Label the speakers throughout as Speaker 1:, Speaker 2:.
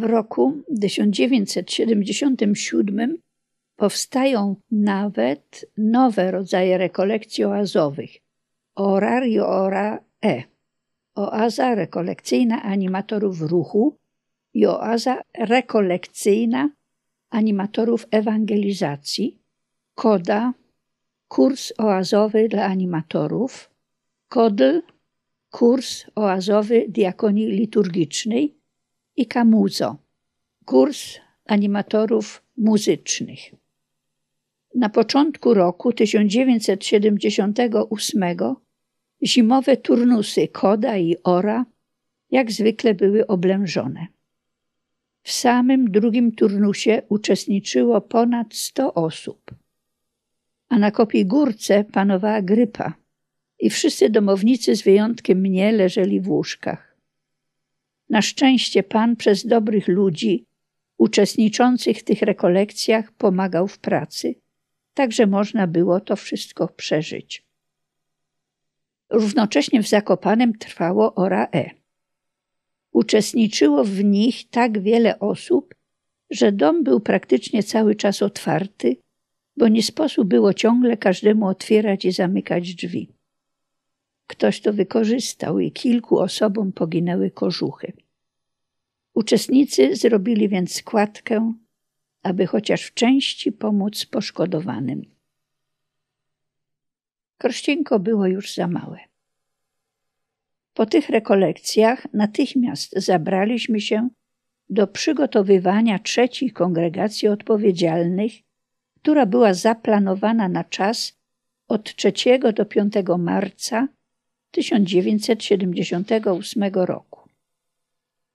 Speaker 1: W roku 1977 powstają nawet nowe rodzaje rekolekcji oazowych. Orar i Ora E. Oaza rekolekcyjna animatorów ruchu i oaza rekolekcyjna animatorów ewangelizacji. Koda, kurs oazowy dla animatorów. Kodl, kurs oazowy diakonii liturgicznej i Kamuzo, kurs animatorów muzycznych. Na początku roku 1978 zimowe turnusy Koda i Ora jak zwykle były oblężone. W samym drugim turnusie uczestniczyło ponad 100 osób, a na Kopii Górce panowała grypa i wszyscy domownicy z wyjątkiem mnie leżeli w łóżkach. Na szczęście Pan przez dobrych ludzi uczestniczących w tych rekolekcjach pomagał w pracy, także można było to wszystko przeżyć. Równocześnie w Zakopanem trwało Ora E. Uczestniczyło w nich tak wiele osób, że dom był praktycznie cały czas otwarty, bo nie sposób było ciągle każdemu otwierać i zamykać drzwi. Ktoś to wykorzystał i kilku osobom poginęły kożuchy. Uczestnicy zrobili więc składkę, aby chociaż w części pomóc poszkodowanym. Krościenko było już za małe. Po tych rekolekcjach natychmiast zabraliśmy się do przygotowywania trzeciej kongregacji odpowiedzialnych, która była zaplanowana na czas od 3 do 5 marca 1978 roku.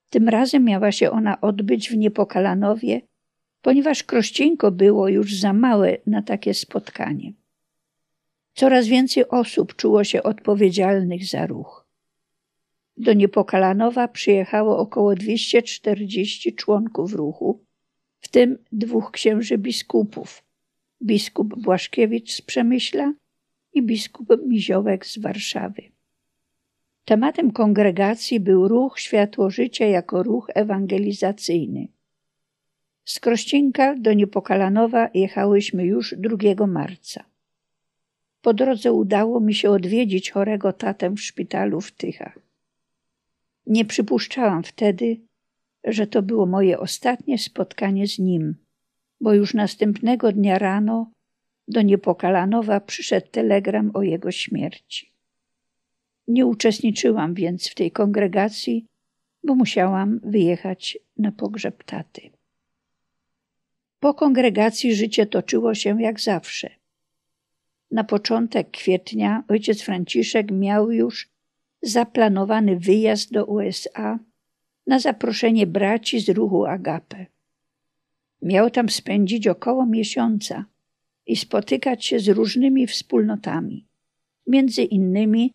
Speaker 1: Tym razem miała się ona odbyć w Niepokalanowie, ponieważ Krościenko było już za małe na takie spotkanie. Coraz więcej osób czuło się odpowiedzialnych za ruch. Do Niepokalanowa przyjechało około 240 członków ruchu, w tym dwóch księży biskupów, biskup Błaszkiewicz z Przemyśla i biskup Miziołek z Warszawy. Tematem kongregacji był ruch Światło Życia jako ruch ewangelizacyjny. Z Krościnka do Niepokalanowa jechałyśmy już 2 marca. Po drodze udało mi się odwiedzić chorego tatę w szpitalu w Tychach. Nie przypuszczałam wtedy, że to było moje ostatnie spotkanie z nim, bo już następnego dnia rano do Niepokalanowa przyszedł telegram o jego śmierci. Nie uczestniczyłam więc w tej kongregacji, bo musiałam wyjechać na pogrzeb taty. Po kongregacji życie toczyło się jak zawsze. Na początek kwietnia ojciec Franciszek miał już zaplanowany wyjazd do USA na zaproszenie braci z ruchu Agape. Miał tam spędzić około miesiąca i spotykać się z różnymi wspólnotami, między innymi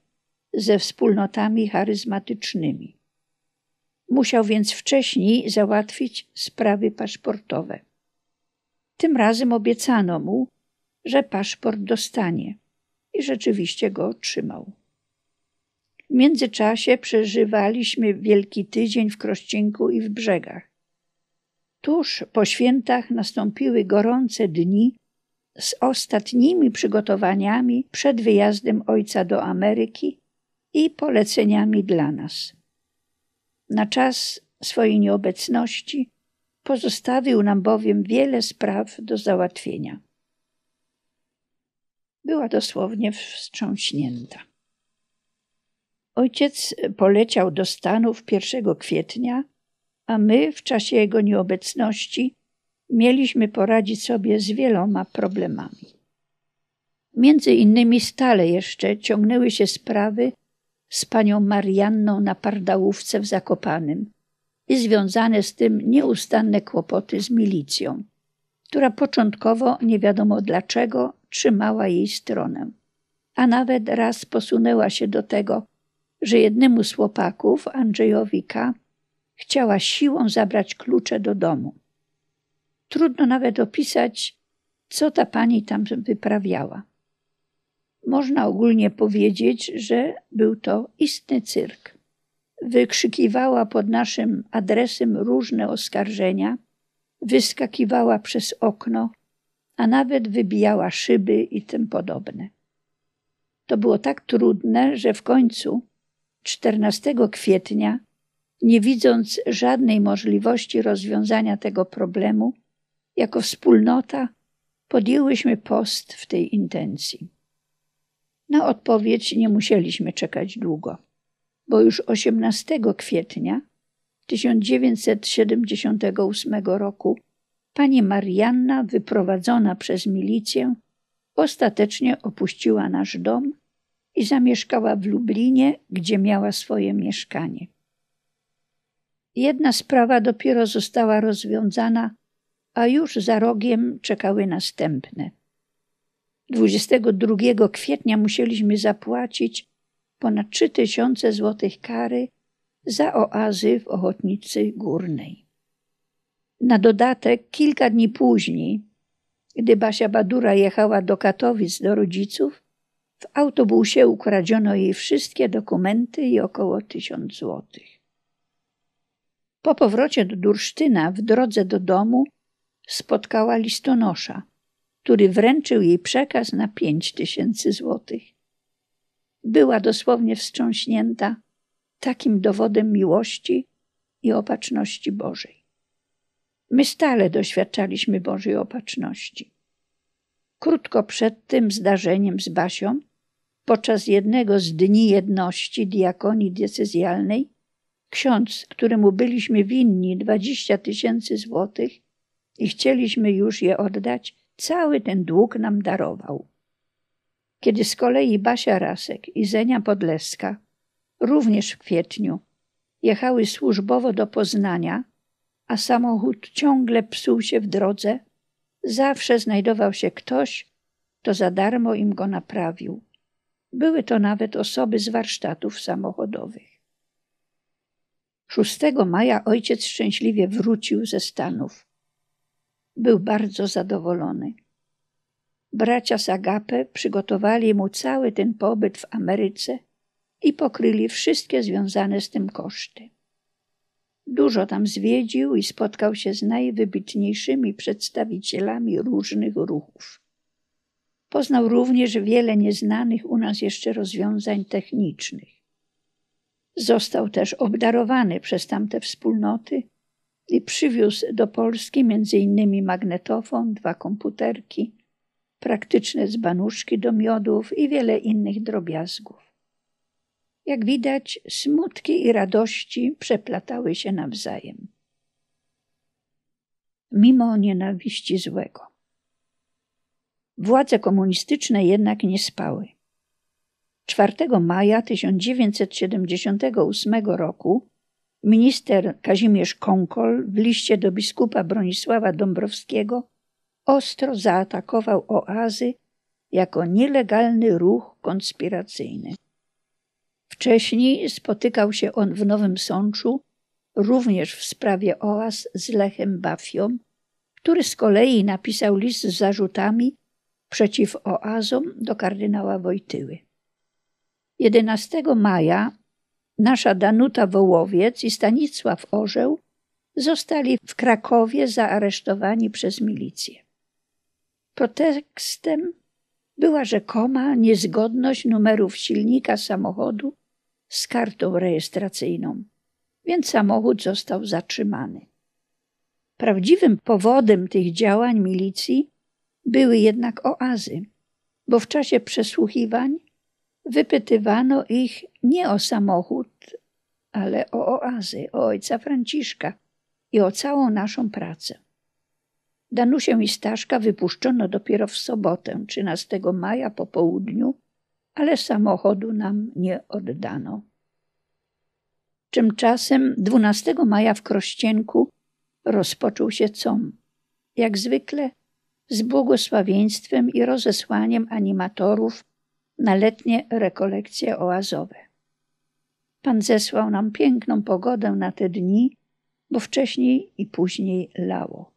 Speaker 1: ze wspólnotami charyzmatycznymi. Musiał więc wcześniej załatwić sprawy paszportowe. Tym razem obiecano mu, że paszport dostanie i rzeczywiście go otrzymał. W międzyczasie przeżywaliśmy Wielki Tydzień w Krościenku i w Brzegach. Tuż po świętach nastąpiły gorące dni z ostatnimi przygotowaniami przed wyjazdem ojca do Ameryki i poleceniami dla nas. Na czas swojej nieobecności pozostawił nam bowiem wiele spraw do załatwienia. Była dosłownie wstrząśnięta. Ojciec poleciał do Stanów 1 kwietnia, a my w czasie jego nieobecności mieliśmy poradzić sobie z wieloma problemami. Między innymi stale jeszcze ciągnęły się sprawy z panią Marianną na Pardałówce w Zakopanym i związane z tym nieustanne kłopoty z milicją, która początkowo nie wiadomo dlaczego trzymała jej stronę, a nawet raz posunęła się do tego, że jednemu z chłopaków, Andrzejowi K., chciała siłą zabrać klucze do domu. Trudno nawet opisać, co ta pani tam wyprawiała. Można ogólnie powiedzieć, że był to istny cyrk. wykrzykiwała pod naszym adresem różne oskarżenia, wyskakiwała przez okno, a nawet wybijała szyby i tym podobne. To było tak trudne, że w końcu 14 kwietnia, nie widząc żadnej możliwości rozwiązania tego problemu, jako wspólnota podjęłyśmy post w tej intencji. Na odpowiedź nie musieliśmy czekać długo, bo już 18 kwietnia 1978 roku pani Marianna, wyprowadzona przez milicję, ostatecznie opuściła nasz dom i zamieszkała w Lublinie, gdzie miała swoje mieszkanie. Jedna sprawa dopiero została rozwiązana, a już za rogiem czekały następne. 22 kwietnia musieliśmy zapłacić ponad 3000 złotych kary za oazy w Ochotnicy Górnej. Na dodatek kilka dni później, gdy Basia Badura jechała do Katowic do rodziców, w autobusie ukradziono jej wszystkie dokumenty i około tysiąc złotych. Po powrocie do Dursztyna w drodze do domu spotkała listonosza, który wręczył jej przekaz na pięć tysięcy złotych. Była dosłownie wstrząśnięta takim dowodem miłości i opatrzności Bożej. My stale doświadczaliśmy Bożej opatrzności. Krótko przed tym zdarzeniem z Basią Podczas jednego z dni jedności diakonii diecezjalnej ksiądz, któremu byliśmy winni dwadzieścia tysięcy złotych i chcieliśmy już je oddać, cały ten dług nam darował. Kiedy z kolei Basia Rasek i Zenia Podleska, również w kwietniu, jechały służbowo do Poznania, a samochód ciągle psuł się w drodze, zawsze znajdował się ktoś, kto za darmo im go naprawił. Były to nawet osoby z warsztatów samochodowych. 6 maja ojciec szczęśliwie wrócił ze Stanów. Był bardzo zadowolony. Bracia z Agape przygotowali mu cały ten pobyt w Ameryce i pokryli wszystkie związane z tym koszty. Dużo tam zwiedził i spotkał się z najwybitniejszymi przedstawicielami różnych ruchów. Poznał również wiele nieznanych u nas jeszcze rozwiązań technicznych. Został też obdarowany przez tamte wspólnoty i przywiózł do Polski m.in. magnetofon, dwa komputerki, praktyczne dzbanuszki do miodów i wiele innych drobiazgów. Jak widać, smutki i radości przeplatały się nawzajem. Mimo nienawiści złego. Władze komunistyczne jednak nie spały. 4 maja 1978 roku minister Kazimierz Konkol w liście do biskupa Bronisława Dąbrowskiego ostro zaatakował oazy jako nielegalny ruch konspiracyjny. Wcześniej spotykał się on w Nowym Sączu również w sprawie oaz z Lechem Bafią, który z kolei napisał list z zarzutami przeciw oazom do kardynała Wojtyły. 11 maja nasza Danuta Wołowiec i Stanisław Orzeł zostali w Krakowie zaaresztowani przez milicję. Protekstem była rzekoma niezgodność numerów silnika samochodu z kartą rejestracyjną, więc samochód został zatrzymany. Prawdziwym powodem tych działań milicji były jednak oazy, bo w czasie przesłuchiwań wypytywano ich nie o samochód, ale o oazy, o ojca Franciszka i o całą naszą pracę. Danusię i Staszka wypuszczono dopiero w sobotę, 13 maja po południu, ale samochodu nam nie oddano. Tymczasem 12 maja w Krościenku rozpoczął się com. Jak zwykle z błogosławieństwem i rozesłaniem animatorów na letnie rekolekcje oazowe. Pan zesłał nam piękną pogodę na te dni, bo wcześniej i później lało.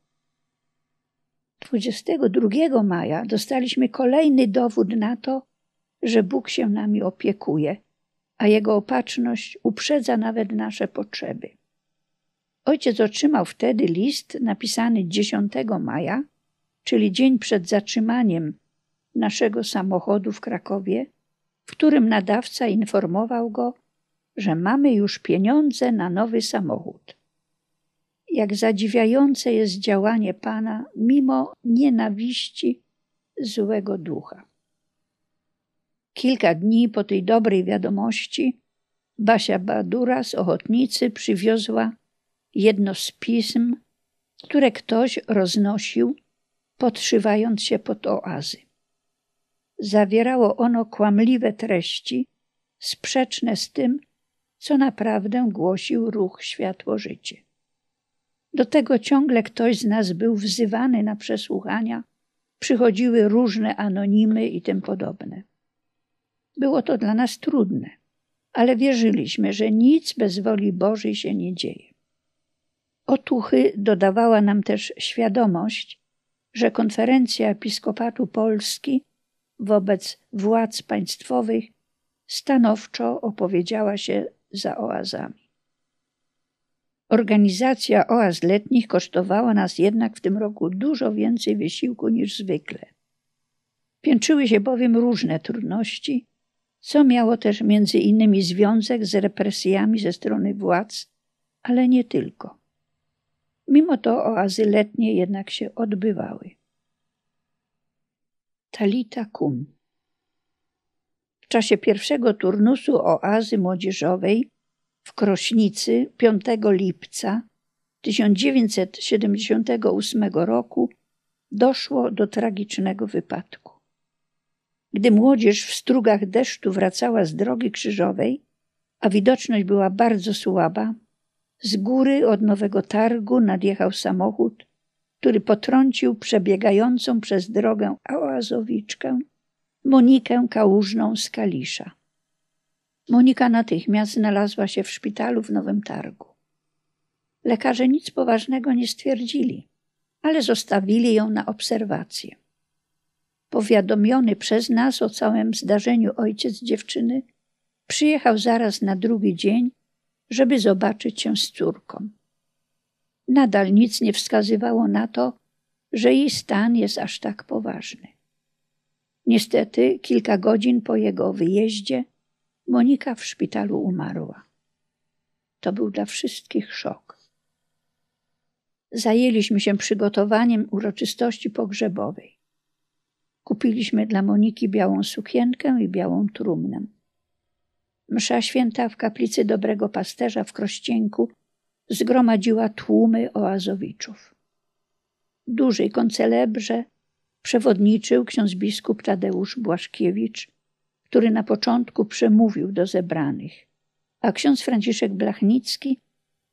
Speaker 1: 22 maja dostaliśmy kolejny dowód na to, że Bóg się nami opiekuje, a jego opatrzność uprzedza nawet nasze potrzeby. Ojciec otrzymał wtedy list napisany 10 maja, czyli dzień przed zatrzymaniem naszego samochodu w Krakowie, w którym nadawca informował go, że mamy już pieniądze na nowy samochód. Jak zadziwiające jest działanie Pana mimo nienawiści złego ducha. Kilka dni po tej dobrej wiadomości Basia Badura z Ochotnicy przywiozła jedno z pism, które ktoś roznosił, podszywając się pod oazy. Zawierało ono kłamliwe treści, sprzeczne z tym, co naprawdę głosił ruch Światło-Życie. Do tego ciągle ktoś z nas był wzywany na przesłuchania, przychodziły różne anonimy i tym podobne. Było to dla nas trudne, ale wierzyliśmy, że nic bez woli Bożej się nie dzieje. Otuchy dodawała nam też świadomość, że konferencja Episkopatu Polski wobec władz państwowych stanowczo opowiedziała się za oazami. Organizacja oaz letnich kosztowała nas jednak w tym roku dużo więcej wysiłku niż zwykle. Piętrzyły się bowiem różne trudności, co miało też między innymi związek z represjami ze strony władz, ale nie tylko. Mimo to oazy letnie jednak się odbywały. Talita Kum W czasie pierwszego turnusu oazy młodzieżowej w Krośnicy 5 lipca 1978 roku doszło do tragicznego wypadku. Gdy młodzież w strugach deszczu wracała z drogi krzyżowej, a widoczność była bardzo słaba, z góry od Nowego Targu nadjechał samochód, który potrącił przebiegającą przez drogę oazowiczkę Monikę Kałużną z Kalisza. Monika natychmiast znalazła się w szpitalu w Nowym Targu. Lekarze nic poważnego nie stwierdzili, ale zostawili ją na obserwację. Powiadomiony przez nas o całym zdarzeniu ojciec dziewczyny przyjechał zaraz na drugi dzień żeby zobaczyć się z córką. Nadal nic nie wskazywało na to, że jej stan jest aż tak poważny. Niestety, kilka godzin po jego wyjeździe, Monika w szpitalu umarła. To był dla wszystkich szok. Zajęliśmy się przygotowaniem uroczystości pogrzebowej. Kupiliśmy dla Moniki białą sukienkę i białą trumnę. Msza święta w kaplicy Dobrego Pasterza w Krościenku zgromadziła tłumy oazowiczów. Dużej koncelebrze przewodniczył ksiądz biskup Tadeusz Błaszkiewicz, który na początku przemówił do zebranych, a ksiądz Franciszek Blachnicki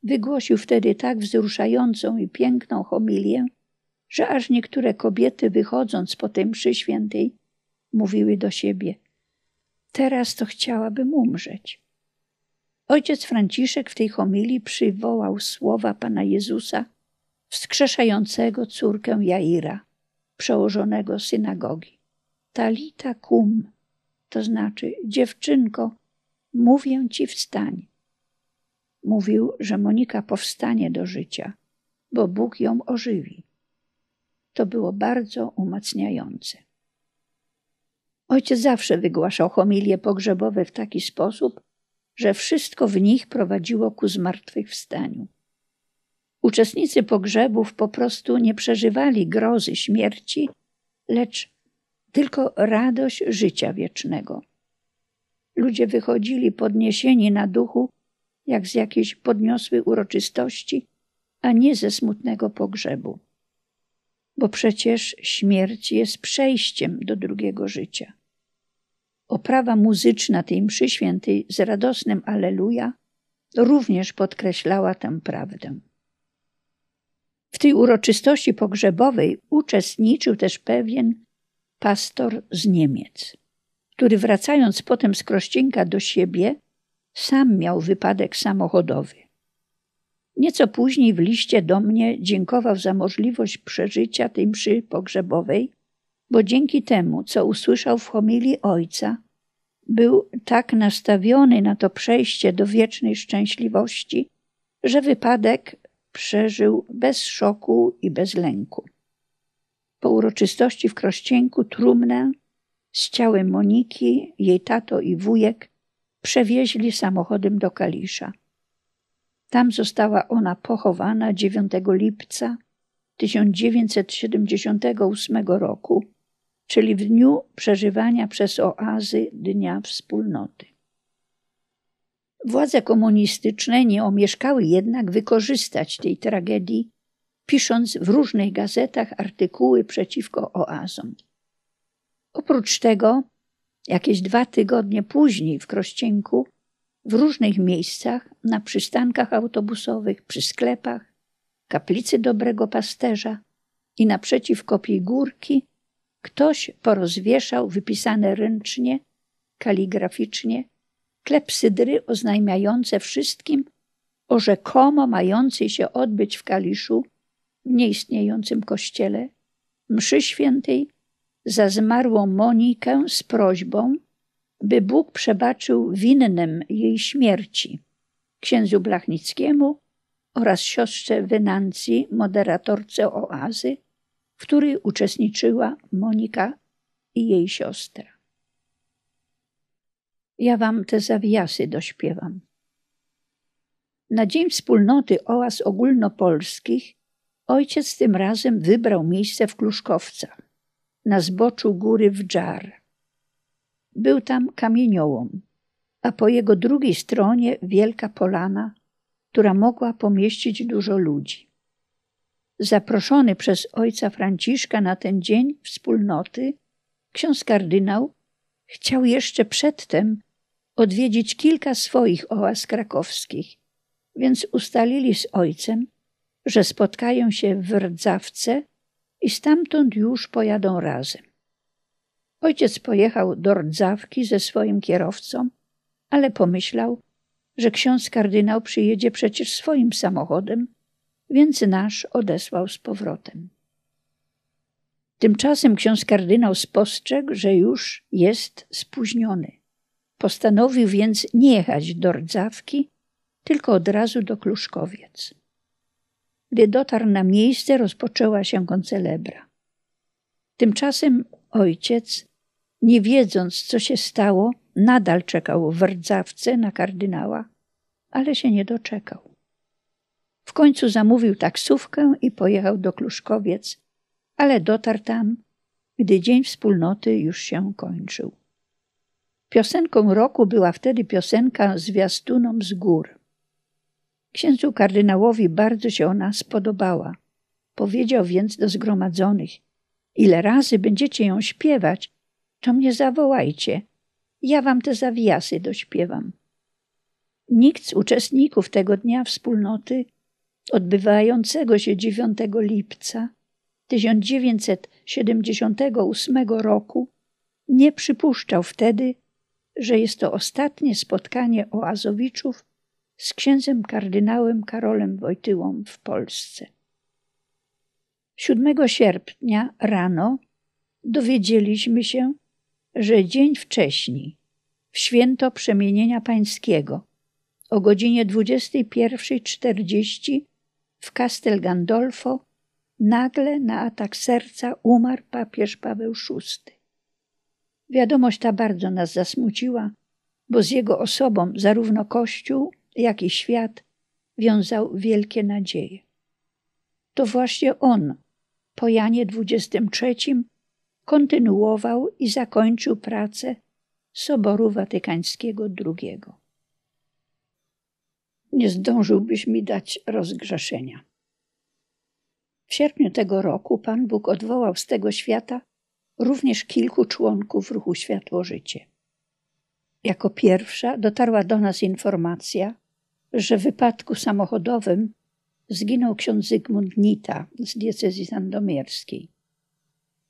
Speaker 1: wygłosił wtedy tak wzruszającą i piękną homilię, że aż niektóre kobiety wychodząc po tej mszy świętej mówiły do siebie – Teraz to chciałabym umrzeć. Ojciec Franciszek w tej homilii przywołał słowa Pana Jezusa, wskrzeszającego córkę Jaira, przełożonego synagogi. Talita kum, to znaczy dziewczynko, mówię ci wstań. Mówił, że Monika powstanie do życia, bo Bóg ją ożywi. To było bardzo umacniające. Ojciec zawsze wygłaszał homilie pogrzebowe w taki sposób, że wszystko w nich prowadziło ku zmartwychwstaniu. Uczestnicy pogrzebów po prostu nie przeżywali grozy śmierci, lecz tylko radość życia wiecznego. Ludzie wychodzili podniesieni na duchu, jak z jakiejś podniosłej uroczystości, a nie ze smutnego pogrzebu. Bo przecież śmierć jest przejściem do drugiego życia. Oprawa muzyczna tej mszy świętej z radosnym Aleluja również podkreślała tę prawdę. W tej uroczystości pogrzebowej uczestniczył też pewien pastor z Niemiec, który wracając potem z Krościnka do siebie, sam miał wypadek samochodowy. Nieco później w liście do mnie dziękował za możliwość przeżycia tej mszy pogrzebowej bo dzięki temu, co usłyszał w homilii ojca, był tak nastawiony na to przejście do wiecznej szczęśliwości, że wypadek przeżył bez szoku i bez lęku. Po uroczystości w Krościenku trumnę z ciałem Moniki, jej tato i wujek przewieźli samochodem do Kalisza. Tam została ona pochowana 9 lipca 1978 roku, czyli w dniu przeżywania przez oazy Dnia Wspólnoty. Władze komunistyczne nie omieszkały jednak wykorzystać tej tragedii, pisząc w różnych gazetach artykuły przeciwko oazom. Oprócz tego, jakieś dwa tygodnie później w Krościenku, w różnych miejscach, na przystankach autobusowych, przy sklepach, kaplicy Dobrego Pasterza i naprzeciw kopii górki, ktoś porozwieszał wypisane ręcznie, kaligraficznie, klepsydry oznajmiające wszystkim o rzekomo mającej się odbyć w Kaliszu, w nieistniejącym kościele, mszy świętej za zmarłą Monikę z prośbą, by Bóg przebaczył winnym jej śmierci księdzu Blachnickiemu oraz siostrze Wenancji, moderatorce oazy, w której uczestniczyła Monika i jej siostra. Ja wam te zawiasy dośpiewam. Na Dzień Wspólnoty Oaz Ogólnopolskich ojciec tym razem wybrał miejsce w Kluszkowcach, na zboczu góry w Dżar. Był tam kamieniołom, a po jego drugiej stronie wielka polana, która mogła pomieścić dużo ludzi. Zaproszony przez ojca Franciszka na ten dzień wspólnoty, ksiądz kardynał chciał jeszcze przedtem odwiedzić kilka swoich oaz krakowskich, więc ustalili z ojcem, że spotkają się w Rdzawce i stamtąd już pojadą razem. Ojciec pojechał do Rdzawki ze swoim kierowcą, ale pomyślał, że ksiądz kardynał przyjedzie przecież swoim samochodem, więc nasz odesłał z powrotem. Tymczasem ksiądz kardynał spostrzegł, że już jest spóźniony. Postanowił więc nie jechać do Rdzawki, tylko od razu do Kluszkowiec. Gdy dotarł na miejsce, rozpoczęła się koncelebra. Tymczasem ojciec, nie wiedząc, co się stało, nadal czekał w Rdzawce na kardynała, ale się nie doczekał. W końcu zamówił taksówkę i pojechał do Kluszkowiec, ale dotarł tam, gdy Dzień Wspólnoty już się kończył. Piosenką roku była wtedy piosenka Zwiastunom z gór. Księdzu kardynałowi bardzo się ona spodobała. Powiedział więc do zgromadzonych: Ile razy będziecie ją śpiewać, to mnie zawołajcie. Ja wam te zawiasy dośpiewam. Nikt z uczestników tego dnia wspólnoty, odbywającego się 9 lipca 1978 roku, nie przypuszczał wtedy, że jest to ostatnie spotkanie oazowiczów z księdzem kardynałem Karolem Wojtyłą w Polsce. 7 sierpnia rano dowiedzieliśmy się, że dzień wcześniej, w święto Przemienienia Pańskiego, o godzinie 21.40 w Castel Gandolfo nagle na atak serca umarł papież Paweł VI. Wiadomość ta bardzo nas zasmuciła, bo z jego osobą zarówno Kościół, jak i świat wiązał wielkie nadzieje. To właśnie on po Janie XXIII kontynuował i zakończył pracę Soboru Watykańskiego II. Nie zdążyłbyś mi dać rozgrzeszenia. W sierpniu tego roku Pan Bóg odwołał z tego świata również kilku członków ruchu Światło-Życie. Jako pierwsza dotarła do nas informacja, że w wypadku samochodowym zginął ksiądz Zygmunt Nita z diecezji sandomierskiej.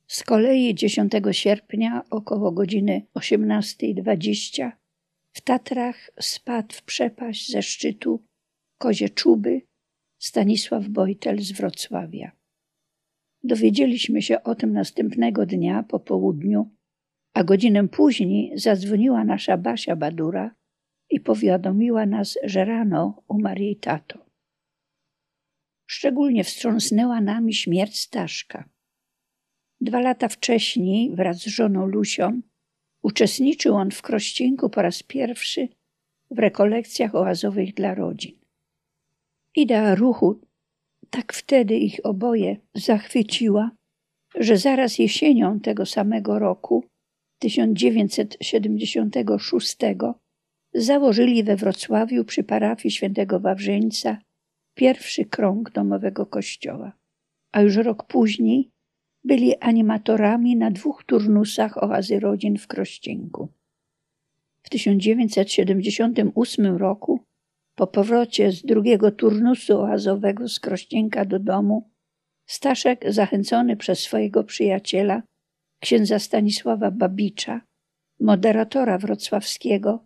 Speaker 1: Z kolei 10 sierpnia około godziny 18.20 w Tatrach spadł w przepaść ze szczytu Kozie Czuby Stanisław Bojtel z Wrocławia. Dowiedzieliśmy się o tym następnego dnia po południu A godzinę później zadzwoniła nasza Basia Badura i powiadomiła nas, że rano umarł jej tato. Szczególnie wstrząsnęła nami śmierć Staszka. Dwa lata wcześniej, wraz z żoną Lusią, uczestniczył on w Krościńku po raz pierwszy w rekolekcjach oazowych dla rodzin. Idea ruchu tak wtedy ich oboje zachwyciła, że zaraz jesienią tego samego roku, 1976, założyli we Wrocławiu przy parafii świętego Wawrzyńca pierwszy krąg domowego kościoła, a już rok później byli animatorami na dwóch turnusach oazy rodzin w Krościenku. W 1978 roku, po powrocie z drugiego turnusu oazowego z Krościenka do domu, Staszek, zachęcony przez swojego przyjaciela, księdza Stanisława Babicza, moderatora wrocławskiego,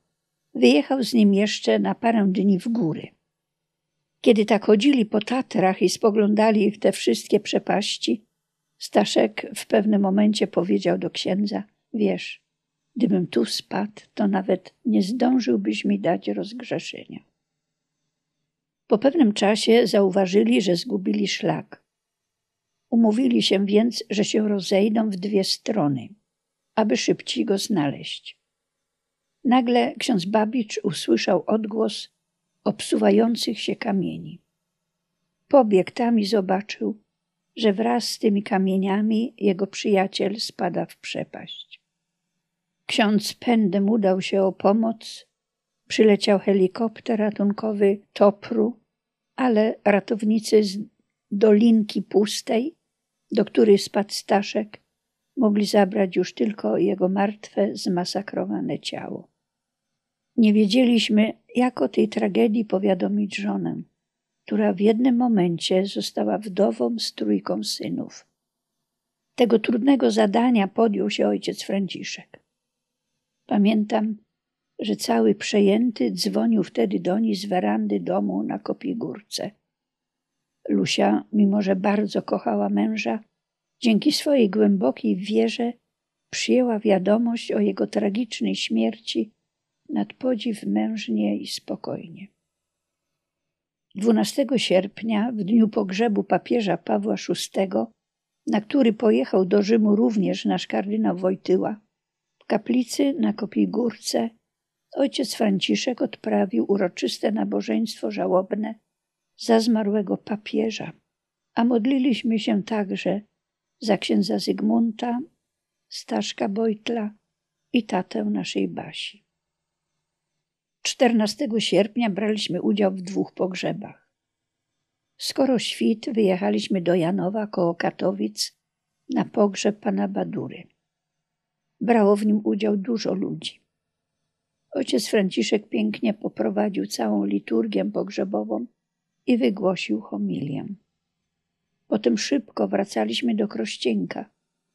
Speaker 1: wyjechał z nim jeszcze na parę dni w góry. Kiedy tak chodzili po Tatrach i spoglądali w te wszystkie przepaści, Staszek w pewnym momencie powiedział do księdza: Wiesz, gdybym tu spadł, to nawet nie zdążyłbyś mi dać rozgrzeszenia. Po pewnym czasie zauważyli, że zgubili szlak. Umówili się więc, że się rozejdą w dwie strony, aby szybciej go znaleźć. Nagle ksiądz Babicz usłyszał odgłos obsuwających się kamieni. Pobiegł tam i zobaczył, że wraz z tymi kamieniami jego przyjaciel spada w przepaść. Ksiądz pędem udał się o pomoc. Przyleciał helikopter ratunkowy Topru, ale ratownicy z Dolinki Pustej, do której spadł Staszek, mogli zabrać już tylko jego martwe, zmasakrowane ciało. Nie wiedzieliśmy, jak o tej tragedii powiadomić żonę, która w jednym momencie została wdową z trójką synów. Tego trudnego zadania podjął się ojciec Franciszek. Pamiętam, że cały przejęty dzwonił wtedy do niej z werandy domu na Kopigórce. Lusia, mimo że bardzo kochała męża, dzięki swojej głębokiej wierze przyjęła wiadomość o jego tragicznej śmierci nad podziw mężnie i spokojnie. 12 sierpnia, w dniu pogrzebu papieża Pawła VI, na który pojechał do Rzymu również nasz kardynał Wojtyła, w kaplicy na Kopigórce ojciec Franciszek odprawił uroczyste nabożeństwo żałobne za zmarłego papieża, a modliliśmy się także za księdza Zygmunta, Staszka Bojtla i tatę naszej Basi. 14 sierpnia braliśmy udział w dwóch pogrzebach. Skoro świt, wyjechaliśmy do Janowa koło Katowic na pogrzeb pana Badury. Brało w nim udział dużo ludzi. Ojciec Franciszek pięknie poprowadził całą liturgię pogrzebową i wygłosił homilię. Potem szybko wracaliśmy do Krościenka,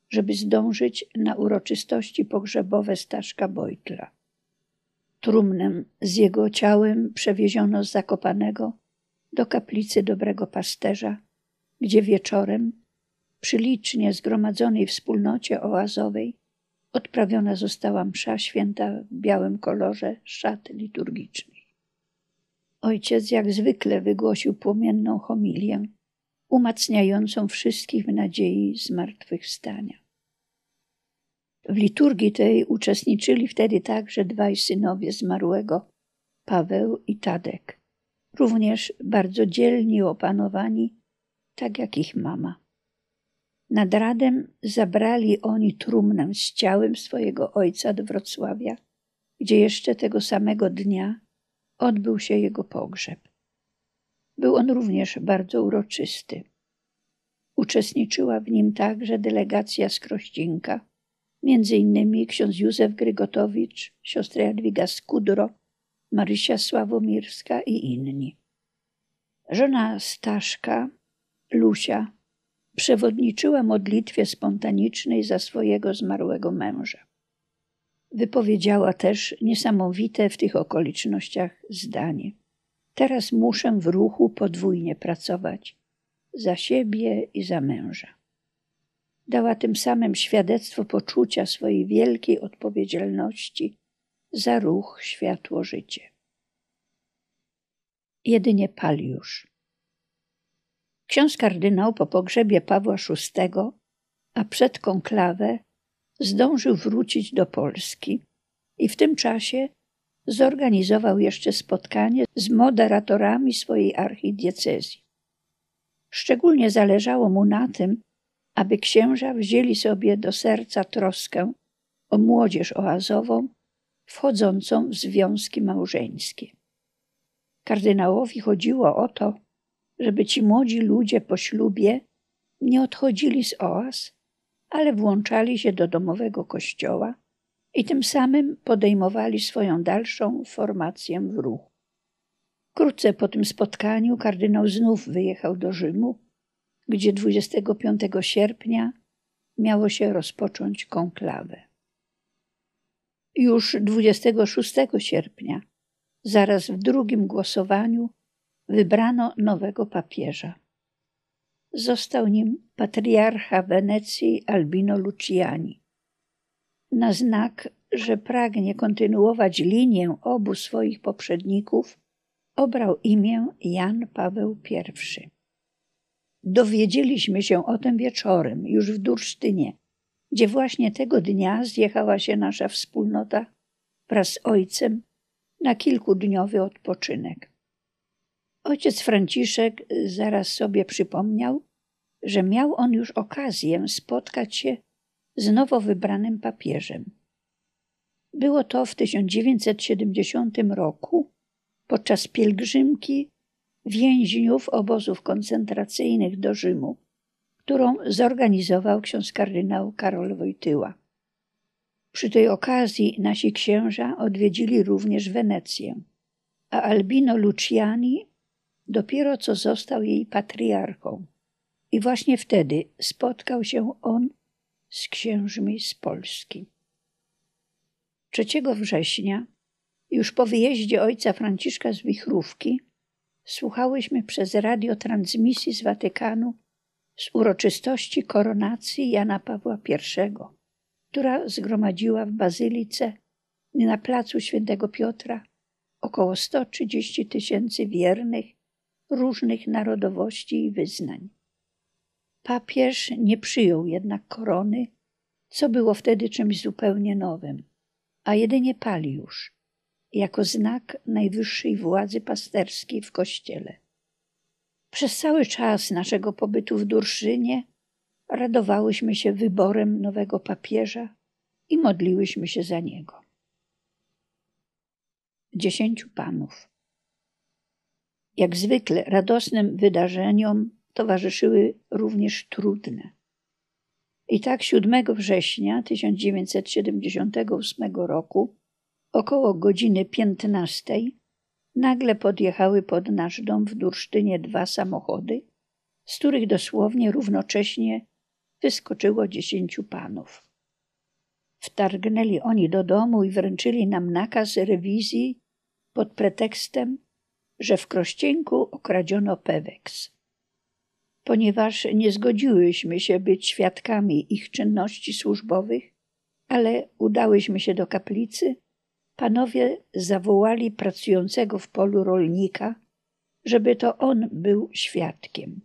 Speaker 1: żeby zdążyć na uroczystości pogrzebowe Staszka Bojtla. Trumnę z jego ciałem przewieziono z Zakopanego do kaplicy Dobrego Pasterza, gdzie wieczorem, przy licznie zgromadzonej wspólnocie oazowej, odprawiona została msza święta w białym kolorze szat liturgicznych. Ojciec jak zwykle wygłosił płomienną homilię, umacniającą wszystkich w nadziei zmartwychwstania. W liturgii tej uczestniczyli wtedy także dwaj synowie zmarłego, Paweł i Tadek, również bardzo dzielni opanowani, tak jak ich mama. Nad radem zabrali oni trumnę z ciałem swojego ojca do Wrocławia, gdzie jeszcze tego samego dnia odbył się jego pogrzeb. Był on również bardzo uroczysty. Uczestniczyła w nim także delegacja z Krościnka, między innymi ksiądz Józef Grygotowicz, siostra Jadwiga Skudro, Marysia Sławomirska i inni. Żona Staszka, Lusia, przewodniczyła modlitwie spontanicznej za swojego zmarłego męża. Wypowiedziała też niesamowite w tych okolicznościach zdanie. Teraz muszę w ruchu podwójnie pracować za siebie i za męża. Dała tym samym świadectwo poczucia swojej wielkiej odpowiedzialności za ruch światło życie. Jedynie Paliusz. Ksiądz kardynał po pogrzebie Pawła VI, a przed konklawę, zdążył wrócić do Polski i w tym czasie zorganizował jeszcze spotkanie z moderatorami swojej archidiecezji. Szczególnie zależało mu na tym, aby księża wzięli sobie do serca troskę o młodzież oazową wchodzącą w związki małżeńskie. Kardynałowi chodziło o to, żeby ci młodzi ludzie po ślubie nie odchodzili z oaz, ale włączali się do domowego kościoła i tym samym podejmowali swoją dalszą formację w ruchu. Wkrótce po tym spotkaniu kardynał znów wyjechał do Rzymu, gdzie 25 sierpnia miało się rozpocząć konklawę. Już 26 sierpnia, zaraz w drugim głosowaniu, wybrano nowego papieża. Został nim patriarcha Wenecji Albino Luciani. Na znak, że pragnie kontynuować linię obu swoich poprzedników, obrał imię Jan Paweł I. Dowiedzieliśmy się o tym wieczorem, już w Dursztynie, gdzie właśnie tego dnia zjechała się nasza wspólnota wraz z ojcem na kilkudniowy odpoczynek. Ojciec Franciszek zaraz sobie przypomniał, że miał on już okazję spotkać się z nowo wybranym papieżem. Było to w 1970 roku podczas pielgrzymki więźniów obozów koncentracyjnych do Rzymu, którą zorganizował ksiądz kardynał Karol Wojtyła. Przy tej okazji nasi księża odwiedzili również Wenecję, a Albino Luciani dopiero co został jej patriarchą. I właśnie wtedy spotkał się on z księżmi z Polski. 3 września, już po wyjeździe ojca Franciszka z Wichrówki, słuchałyśmy przez radio transmisji z Watykanu z uroczystości koronacji Jana Pawła I, która zgromadziła w bazylice na placu Świętego Piotra około 130 tysięcy wiernych różnych narodowości i wyznań. Papież nie przyjął jednak korony, co było wtedy czymś zupełnie nowym, a jedynie paliusz, jako znak najwyższej władzy pasterskiej w kościele. Przez cały czas naszego pobytu w Durszynie radowałyśmy się wyborem nowego papieża i modliłyśmy się za niego. Dziesięciu panów. Jak zwykle radosnym wydarzeniom towarzyszyły również trudne. I tak 7 września 1978 roku, około godziny 15, nagle podjechały pod nasz dom w Dursztynie dwa samochody, z których dosłownie równocześnie wyskoczyło dziesięciu panów. Wtargnęli oni do domu i wręczyli nam nakaz rewizji pod pretekstem, że w Krościenku okradziono Peweks. Ponieważ nie zgodziłyśmy się być świadkami ich czynności służbowych, ale udałyśmy się do kaplicy, panowie zawołali pracującego w polu rolnika, żeby to on był świadkiem.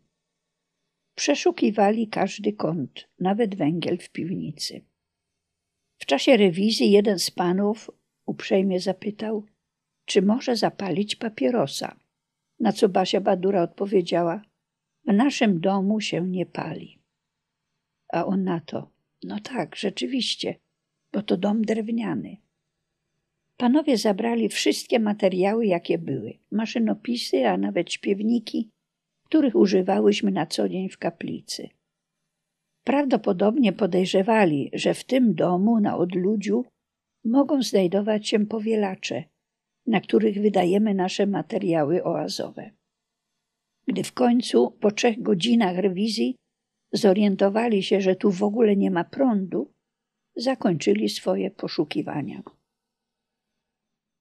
Speaker 1: Przeszukiwali każdy kąt, nawet węgiel w piwnicy. W czasie rewizji jeden z panów uprzejmie zapytał, czy może zapalić papierosa. Na co Basia Badura odpowiedziała, w naszym domu się nie pali. A on na to, no tak, rzeczywiście, bo to dom drewniany. Panowie zabrali wszystkie materiały, jakie były, maszynopisy, a nawet śpiewniki, których używałyśmy na co dzień w kaplicy. Prawdopodobnie podejrzewali, że w tym domu na odludziu mogą znajdować się powielacze, na których wydajemy nasze materiały oazowe. Gdy w końcu po trzech godzinach rewizji zorientowali się, że tu w ogóle nie ma prądu, zakończyli swoje poszukiwania.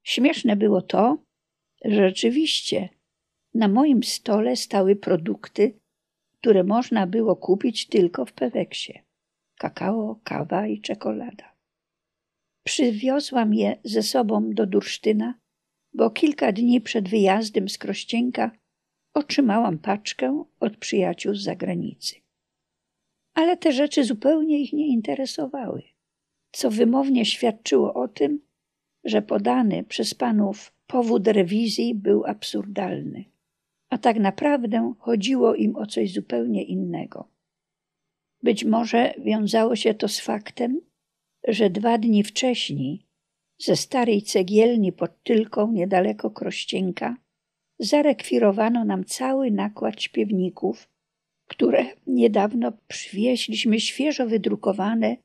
Speaker 1: Śmieszne było to, że rzeczywiście na moim stole stały produkty, które można było kupić tylko w Peweksie. kakao, kawa i czekolada. Przywiozłam je ze sobą do Dursztyna, bo kilka dni przed wyjazdem z Krościenka otrzymałam paczkę od przyjaciół z zagranicy. Ale te rzeczy zupełnie ich nie interesowały, co wymownie świadczyło o tym, że podany przez panów powód rewizji był absurdalny, a tak naprawdę chodziło im o coś zupełnie innego. Być może wiązało się to z faktem, że dwa dni wcześniej ze starej cegielni pod Tylką niedaleko Krościenka zarekwirowano nam cały nakład śpiewników, które niedawno przywieźliśmy świeżo wydrukowane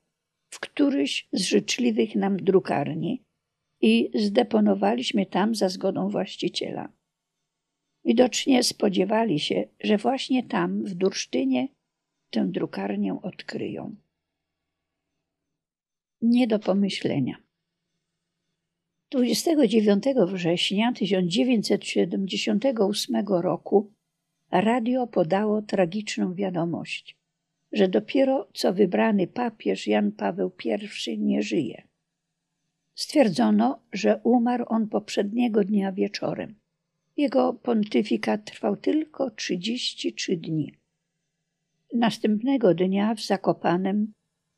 Speaker 1: w któryś z życzliwych nam drukarni i zdeponowaliśmy tam za zgodą właściciela. Widocznie spodziewali się, że właśnie tam, w Dursztynie, tę drukarnię odkryją. Nie do pomyślenia. 29 września 1978 roku radio podało tragiczną wiadomość, że dopiero co wybrany papież Jan Paweł I nie żyje. Stwierdzono, że umarł on poprzedniego dnia wieczorem. Jego pontyfikat trwał tylko 33 dni. Następnego dnia w Zakopanem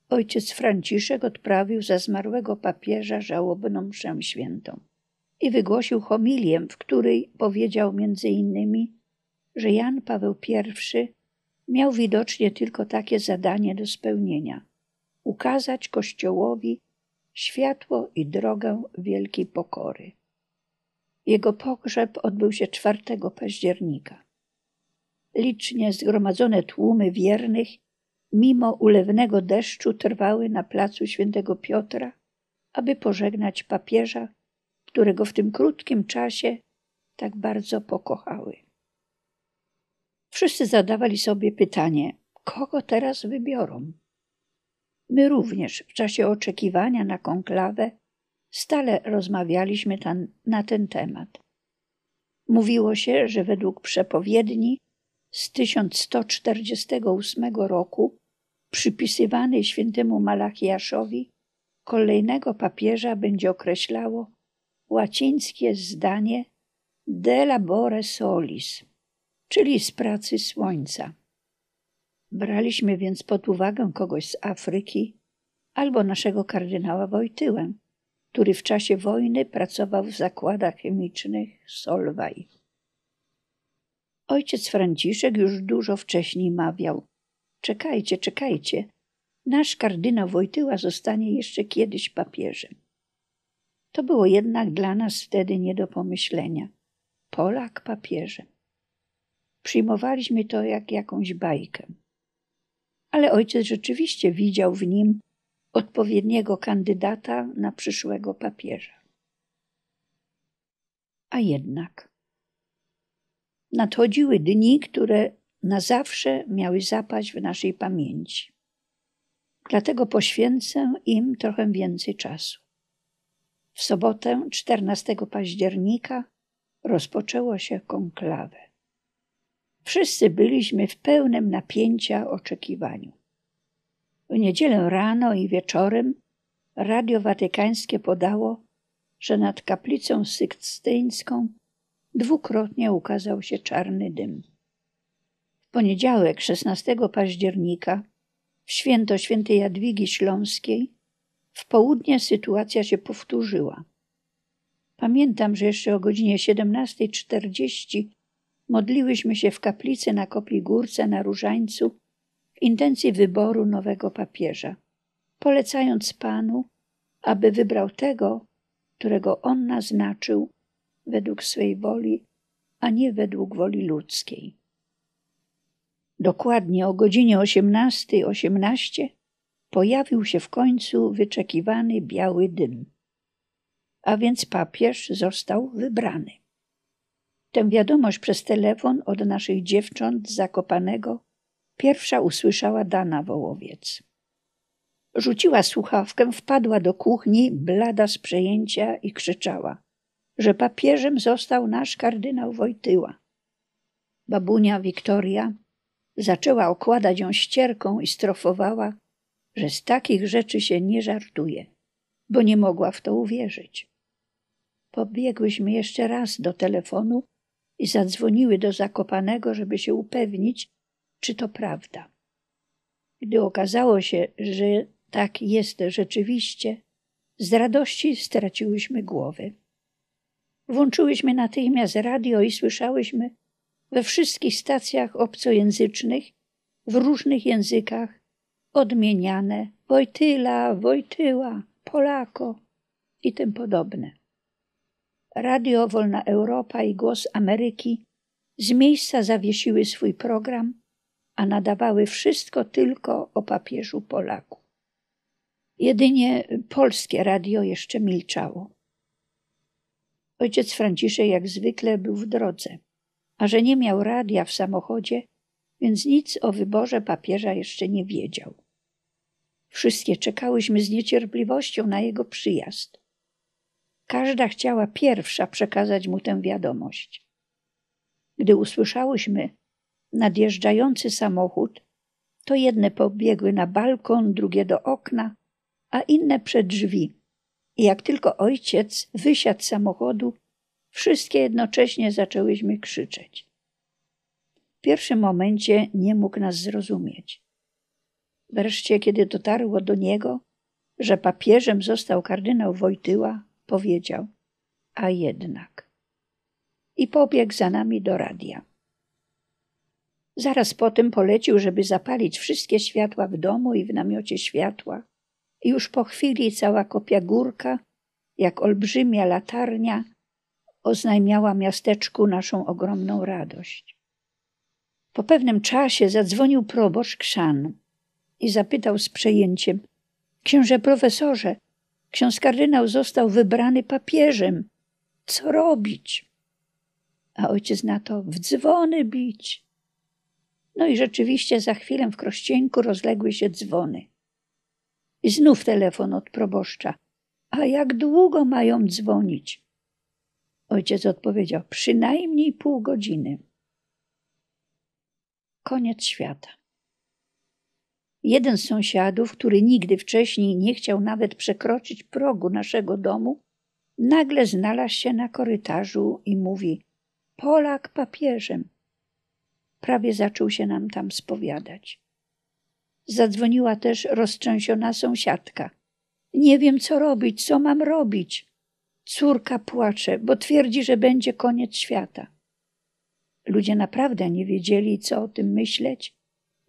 Speaker 1: ojciec Franciszek odprawił za zmarłego papieża żałobną mszę świętą i wygłosił homilię, w której powiedział między innymi, że Jan Paweł I miał widocznie tylko takie zadanie do spełnienia ukazać Kościołowi światło i drogę wielkiej pokory. Jego pogrzeb odbył się 4 października. Licznie zgromadzone tłumy wiernych, mimo ulewnego deszczu, trwały na placu świętego Piotra, aby pożegnać papieża, którego w tym krótkim czasie tak bardzo pokochały. Wszyscy zadawali sobie pytanie, kogo teraz wybiorą. My również w czasie oczekiwania na konklawę stale rozmawialiśmy tam, na ten temat. Mówiło się, że według przepowiedni z 1148 roku przypisywanej świętemu Malachiaszowi kolejnego papieża będzie określało łacińskie zdanie de labore solis, czyli z pracy słońca. Braliśmy więc pod uwagę kogoś z Afryki albo naszego kardynała Wojtyłę, który w czasie wojny pracował w zakładach chemicznych Solwaj. Ojciec Franciszek już dużo wcześniej mawiał: Czekajcie, czekajcie, nasz kardynał Wojtyła zostanie jeszcze kiedyś papieżem. To było jednak dla nas wtedy nie do pomyślenia. Polak papieżem. Przyjmowaliśmy to jak jakąś bajkę ale ojciec rzeczywiście widział w nim odpowiedniego kandydata na przyszłego papieża. A jednak nadchodziły dni, które na zawsze miały zapaść w naszej pamięci. Dlatego poświęcę im trochę więcej czasu. W sobotę 14 października rozpoczęło się konklawę. Wszyscy byliśmy w pełnym napięcia oczekiwaniu. W niedzielę rano i wieczorem Radio Watykańskie podało, że nad kaplicą sykstyńską dwukrotnie ukazał się czarny dym. W poniedziałek 16 października, w święto świętej Jadwigi Śląskiej, w południe sytuacja się powtórzyła. Pamiętam, że jeszcze o godzinie 17.40 modliłyśmy się w kaplicy na Kopii Górce na Różańcu w intencji wyboru nowego papieża, polecając Panu, aby wybrał tego, którego On naznaczył według swej woli, a nie według woli ludzkiej. Dokładnie o godzinie 18.18 18 pojawił się w końcu wyczekiwany biały dym, a więc papież został wybrany. Tę wiadomość przez telefon od naszych dziewcząt z Zakopanego pierwsza usłyszała Dana Wołowiec. Rzuciła słuchawkę, wpadła do kuchni, blada z przejęcia i krzyczała, że papieżem został nasz kardynał Wojtyła. Babunia Wiktoria zaczęła okładać ją ścierką i strofowała, że z takich rzeczy się nie żartuje, bo nie mogła w to uwierzyć. Pobiegłyśmy jeszcze raz do telefonu i zadzwoniły do Zakopanego, żeby się upewnić, czy to prawda. Gdy okazało się, że tak jest rzeczywiście, z radości straciłyśmy głowy. Włączyłyśmy natychmiast radio i słyszałyśmy we wszystkich stacjach obcojęzycznych, w różnych językach, odmieniane Wojtyla, Wojtyła, Polako i tym podobne. Radio Wolna Europa i Głos Ameryki z miejsca zawiesiły swój program, a nadawały wszystko tylko o papieżu Polaku. Jedynie polskie radio jeszcze milczało. Ojciec Franciszek jak zwykle był w drodze, a że nie miał radia w samochodzie, więc nic o wyborze papieża jeszcze nie wiedział. Wszystkie czekałyśmy z niecierpliwością na jego przyjazd. Każda chciała pierwsza przekazać mu tę wiadomość. Gdy usłyszałyśmy nadjeżdżający samochód, to jedne pobiegły na balkon, drugie do okna, a inne przed drzwi. I jak tylko ojciec wysiadł z samochodu, wszystkie jednocześnie zaczęłyśmy krzyczeć. W pierwszym momencie nie mógł nas zrozumieć. Wreszcie, kiedy dotarło do niego, że papieżem został kardynał Wojtyła, powiedział: A jednak. I pobiegł za nami do radia. Zaraz potem polecił, żeby zapalić wszystkie światła w domu i w namiocie światła. I już po chwili cała kopia górka, jak olbrzymia latarnia, oznajmiała miasteczku naszą ogromną radość. Po pewnym czasie zadzwonił proboszcz Krzan i zapytał z przejęciem: Książę profesorze, ksiądz kardynał został wybrany papieżem. Co robić? A ojciec na to w dzwony bić. No i rzeczywiście za chwilę w Krościeńku rozległy się dzwony. I znów telefon od proboszcza. A jak długo mają dzwonić? Ojciec odpowiedział: Przynajmniej pół godziny. Koniec świata. Jeden z sąsiadów, który nigdy wcześniej nie chciał nawet przekroczyć progu naszego domu, nagle znalazł się na korytarzu i mówi: Polak papieżem. Prawie zaczął się nam tam spowiadać. Zadzwoniła też roztrzęsiona sąsiadka. Nie wiem, co robić, co mam robić. Córka płacze, bo twierdzi, że będzie koniec świata. Ludzie naprawdę nie wiedzieli, co o tym myśleć,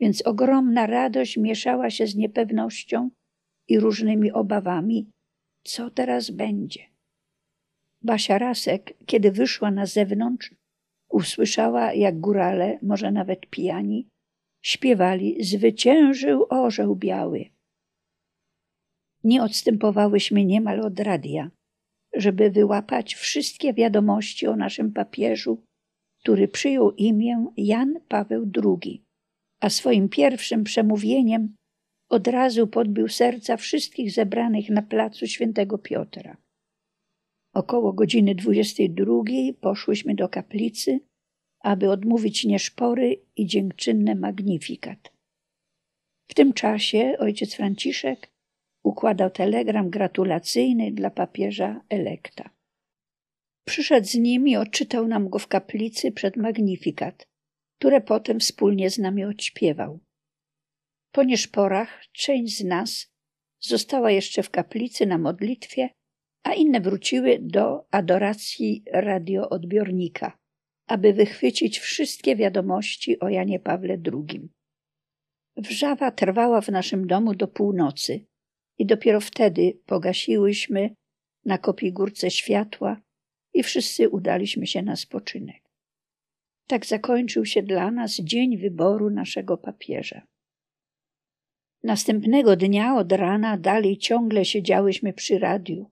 Speaker 1: więc ogromna radość mieszała się z niepewnością i różnymi obawami, co teraz będzie. Basia Rasek, kiedy wyszła na zewnątrz, usłyszała, jak górale, może nawet pijani, śpiewali Zwyciężył orzeł biały. Nie odstępowałyśmy niemal od radia, żeby wyłapać wszystkie wiadomości o naszym papieżu, który przyjął imię Jan Paweł II, a swoim pierwszym przemówieniem od razu podbił serca wszystkich zebranych na placu świętego Piotra. Około godziny dwudziestej drugiej poszłyśmy do kaplicy, aby odmówić nieszpory i dziękczynne magnifikat. W tym czasie ojciec Franciszek układał telegram gratulacyjny dla papieża elekta. Przyszedł z nim i odczytał nam go w kaplicy przed magnifikat, które potem wspólnie z nami odśpiewał. Po nieszporach część z nas została jeszcze w kaplicy na modlitwie, a inne wróciły do adoracji radioodbiornika, aby wychwycić wszystkie wiadomości o Janie Pawle II. Wrzawa trwała w naszym domu do północy i dopiero wtedy pogasiłyśmy na kopii górce światła i wszyscy udaliśmy się na spoczynek. Tak zakończył się dla nas dzień wyboru naszego papieża. Następnego dnia od rana dalej ciągle siedziałyśmy przy radiu,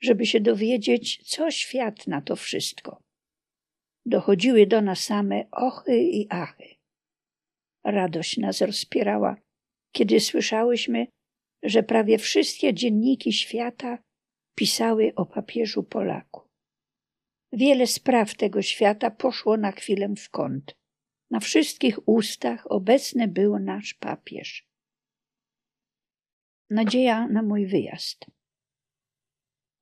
Speaker 1: żeby się dowiedzieć, co świat na to wszystko. Dochodziły do nas same ochy i achy. Radość nas rozpierała, kiedy słyszałyśmy, że prawie wszystkie dzienniki świata pisały o papieżu Polaku. Wiele spraw tego świata poszło na chwilę w kąt. Na wszystkich ustach obecny był nasz papież. Nadzieja na mój wyjazd.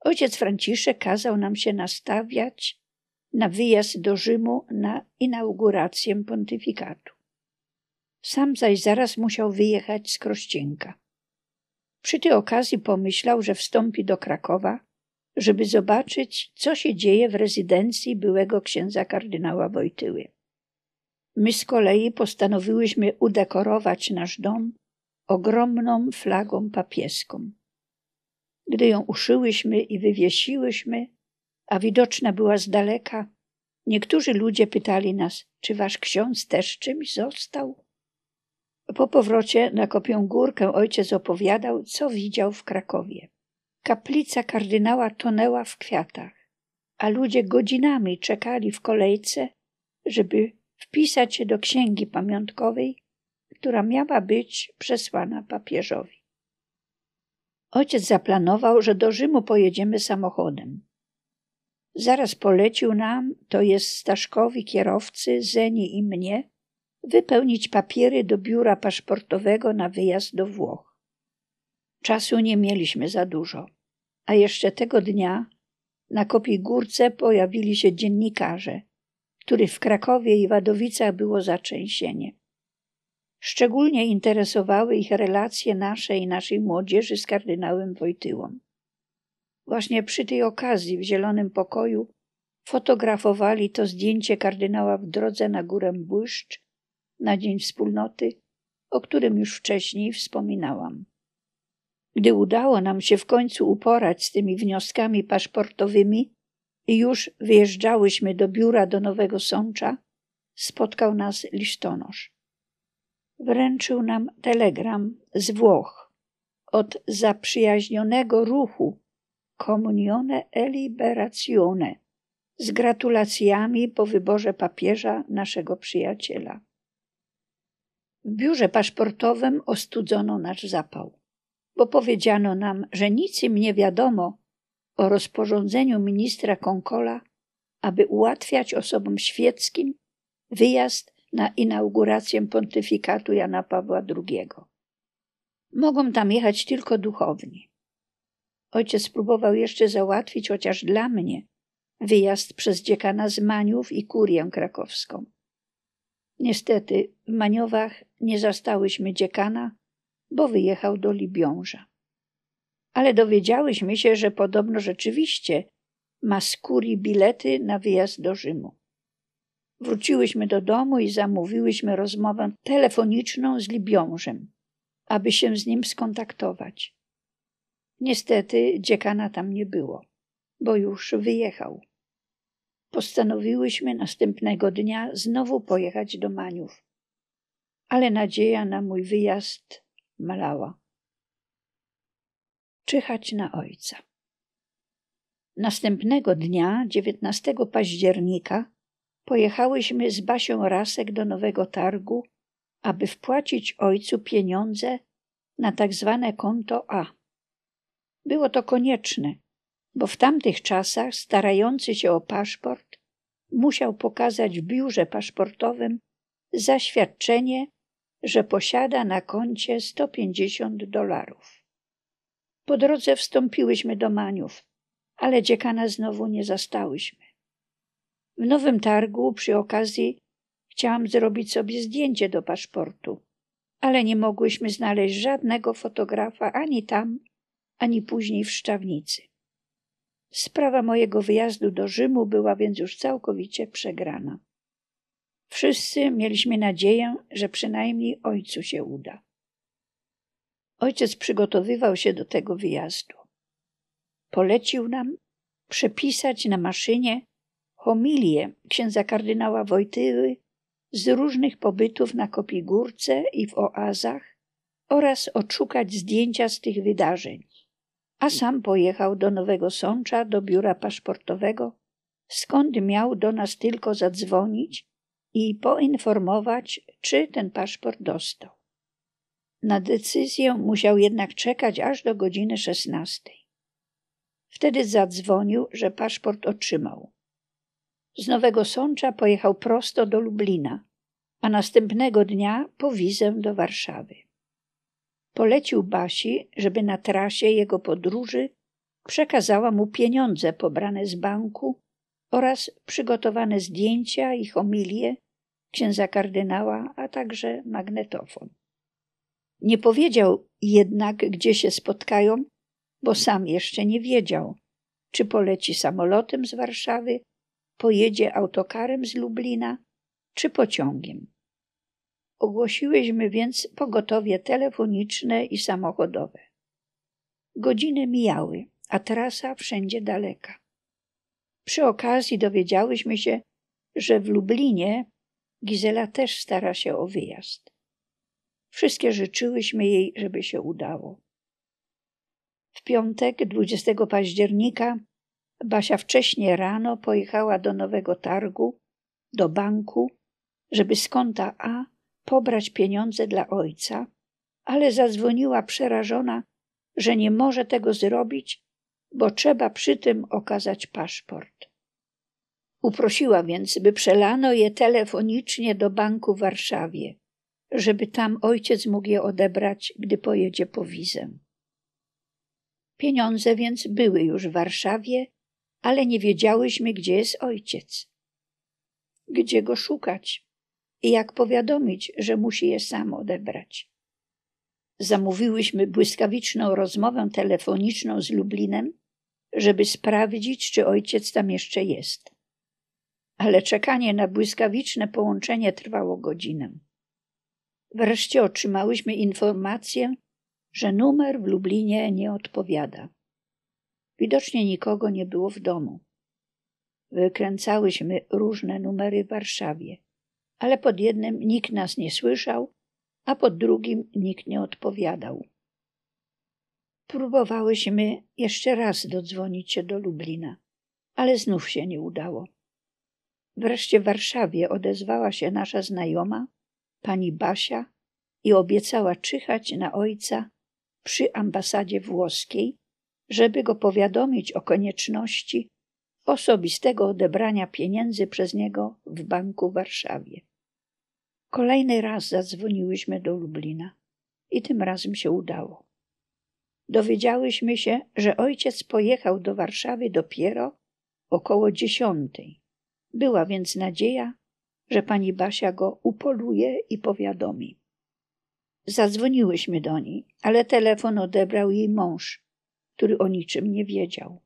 Speaker 1: Ojciec Franciszek kazał nam się nastawiać na wyjazd do Rzymu na inaugurację pontyfikatu. Sam zaś zaraz musiał wyjechać z Krościnka. Przy tej okazji pomyślał, że wstąpi do Krakowa, żeby zobaczyć, co się dzieje w rezydencji byłego księdza kardynała Wojtyły. My z kolei postanowiłyśmy udekorować nasz dom ogromną flagą papieską. Gdy ją uszyłyśmy i wywiesiłyśmy, a widoczna była z daleka, niektórzy ludzie pytali nas, czy wasz ksiądz też czymś został? Po powrocie na Kopią Górkę ojciec opowiadał, co widział w Krakowie. Kaplica kardynała tonęła w kwiatach, a ludzie godzinami czekali w kolejce, żeby wpisać się do księgi pamiątkowej, która miała być przesłana papieżowi. Ojciec zaplanował, że do Rzymu pojedziemy samochodem. Zaraz polecił nam, to jest Staszkowi kierowcy, Zeni i mnie, wypełnić papiery do biura paszportowego na wyjazd do Włoch. Czasu nie mieliśmy za dużo, a jeszcze tego dnia na Kopii Górce pojawili się dziennikarze, których w Krakowie i Wadowicach było zatrzęsienie. Szczególnie interesowały ich relacje nasze i naszej młodzieży z kardynałem Wojtyłą. Właśnie przy tej okazji w Zielonym Pokoju fotografowali to zdjęcie kardynała w drodze na górę Błyszcz na Dzień Wspólnoty, o którym już wcześniej wspominałam. Gdy udało nam się w końcu uporać z tymi wnioskami paszportowymi i już wyjeżdżałyśmy do biura do Nowego Sącza, spotkał nas listonosz. Wręczył nam telegram z Włoch od zaprzyjaźnionego ruchu Comunione e Liberazione z gratulacjami po wyborze papieża naszego przyjaciela. W biurze paszportowym ostudzono nasz zapał, bo powiedziano nam, że nic im nie wiadomo o rozporządzeniu ministra Konkola, aby ułatwiać osobom świeckim wyjazd na inaugurację pontyfikatu Jana Pawła II. Mogą tam jechać tylko duchowni. Ojciec spróbował jeszcze załatwić, chociaż dla mnie, wyjazd przez dziekana z Maniów i kurię krakowską. Niestety w Maniowach nie zastałyśmy dziekana, bo wyjechał do Libiąża. Ale dowiedziałyśmy się, że podobno rzeczywiście ma z kurii bilety na wyjazd do Rzymu. Wróciłyśmy do domu i zamówiłyśmy rozmowę telefoniczną z Libiążem, aby się z nim skontaktować. Niestety dziekana tam nie było, bo już wyjechał. Postanowiłyśmy następnego dnia znowu pojechać do Maniów, ale nadzieja na mój wyjazd malała. Czyhać na ojca. Następnego dnia, 19 października, pojechałyśmy z Basią Rasek do Nowego Targu, aby wpłacić ojcu pieniądze na tak zwane konto A. Było to konieczne, bo w tamtych czasach starający się o paszport musiał pokazać w biurze paszportowym zaświadczenie, że posiada na koncie 150 dolarów. Po drodze wstąpiłyśmy do Maniów, ale dziekana znowu nie zastałyśmy. W Nowym Targu przy okazji chciałam zrobić sobie zdjęcie do paszportu, ale nie mogłyśmy znaleźć żadnego fotografa ani tam, ani później w Szczawnicy. Sprawa mojego wyjazdu do Rzymu była więc już całkowicie przegrana. Wszyscy mieliśmy nadzieję, że przynajmniej ojcu się uda. Ojciec przygotowywał się do tego wyjazdu. Polecił nam przepisać na maszynie homilię księdza kardynała Wojtyły z różnych pobytów na Kopigórce i w oazach oraz odszukać zdjęcia z tych wydarzeń a sam pojechał do Nowego Sącza, do biura paszportowego, skąd miał do nas tylko zadzwonić i poinformować, czy ten paszport dostał. Na decyzję musiał jednak czekać aż do godziny szesnastej. Wtedy zadzwonił, że paszport otrzymał. Z Nowego Sącza pojechał prosto do Lublina, a następnego dnia po wizę do Warszawy. polecił Basi, żeby na trasie jego podróży przekazała mu pieniądze pobrane z banku oraz przygotowane zdjęcia i homilie księdza kardynała, a także magnetofon. Nie powiedział jednak, gdzie się spotkają, bo sam jeszcze nie wiedział, czy poleci samolotem z Warszawy, pojedzie autokarem z Lublina, czy pociągiem. Ogłosiłyśmy więc pogotowie telefoniczne i samochodowe. Godziny mijały, a trasa wszędzie daleka. Przy okazji dowiedziałyśmy się, że w Lublinie Gizela też stara się o wyjazd. Wszystkie życzyłyśmy jej, żeby się udało. W piątek, 20 października, Basia wcześnie rano pojechała do Nowego Targu, do banku, żeby z konta A pobrać pieniądze dla ojca, ale zadzwoniła przerażona, że nie może tego zrobić, bo trzeba przy tym okazać paszport. Uprosiła więc, by przelano je telefonicznie do banku w Warszawie, żeby tam ojciec mógł je odebrać, gdy pojedzie po wizę. Pieniądze więc były już w Warszawie, ale nie wiedziałyśmy, gdzie jest ojciec. Gdzie go szukać i jak powiadomić, że musi je sam odebrać. Zamówiłyśmy błyskawiczną rozmowę telefoniczną z Lublinem, żeby sprawdzić, czy ojciec tam jeszcze jest. Ale czekanie na błyskawiczne połączenie trwało godzinę. Wreszcie otrzymałyśmy informację, że numer w Lublinie nie odpowiada. Widocznie nikogo nie było w domu. Wykręcałyśmy różne numery w Warszawie, ale pod jednym nikt nas nie słyszał, a pod drugim nikt nie odpowiadał. Próbowałyśmy jeszcze raz dodzwonić się do Lublina, ale znów się nie udało. Wreszcie w Warszawie odezwała się nasza znajoma, pani Basia, i obiecała czyhać na ojca przy ambasadzie włoskiej, żeby go powiadomić o konieczności osobistego odebrania pieniędzy przez niego w banku w Warszawie. Kolejny raz zadzwoniłyśmy do Lublina i tym razem się udało. Dowiedziałyśmy się, że ojciec pojechał do Warszawy dopiero około dziesiątej. Była więc nadzieja, że pani Basia go upoluje i powiadomi. Zadzwoniłyśmy do niej, ale telefon odebrał jej mąż, który o niczym nie wiedział.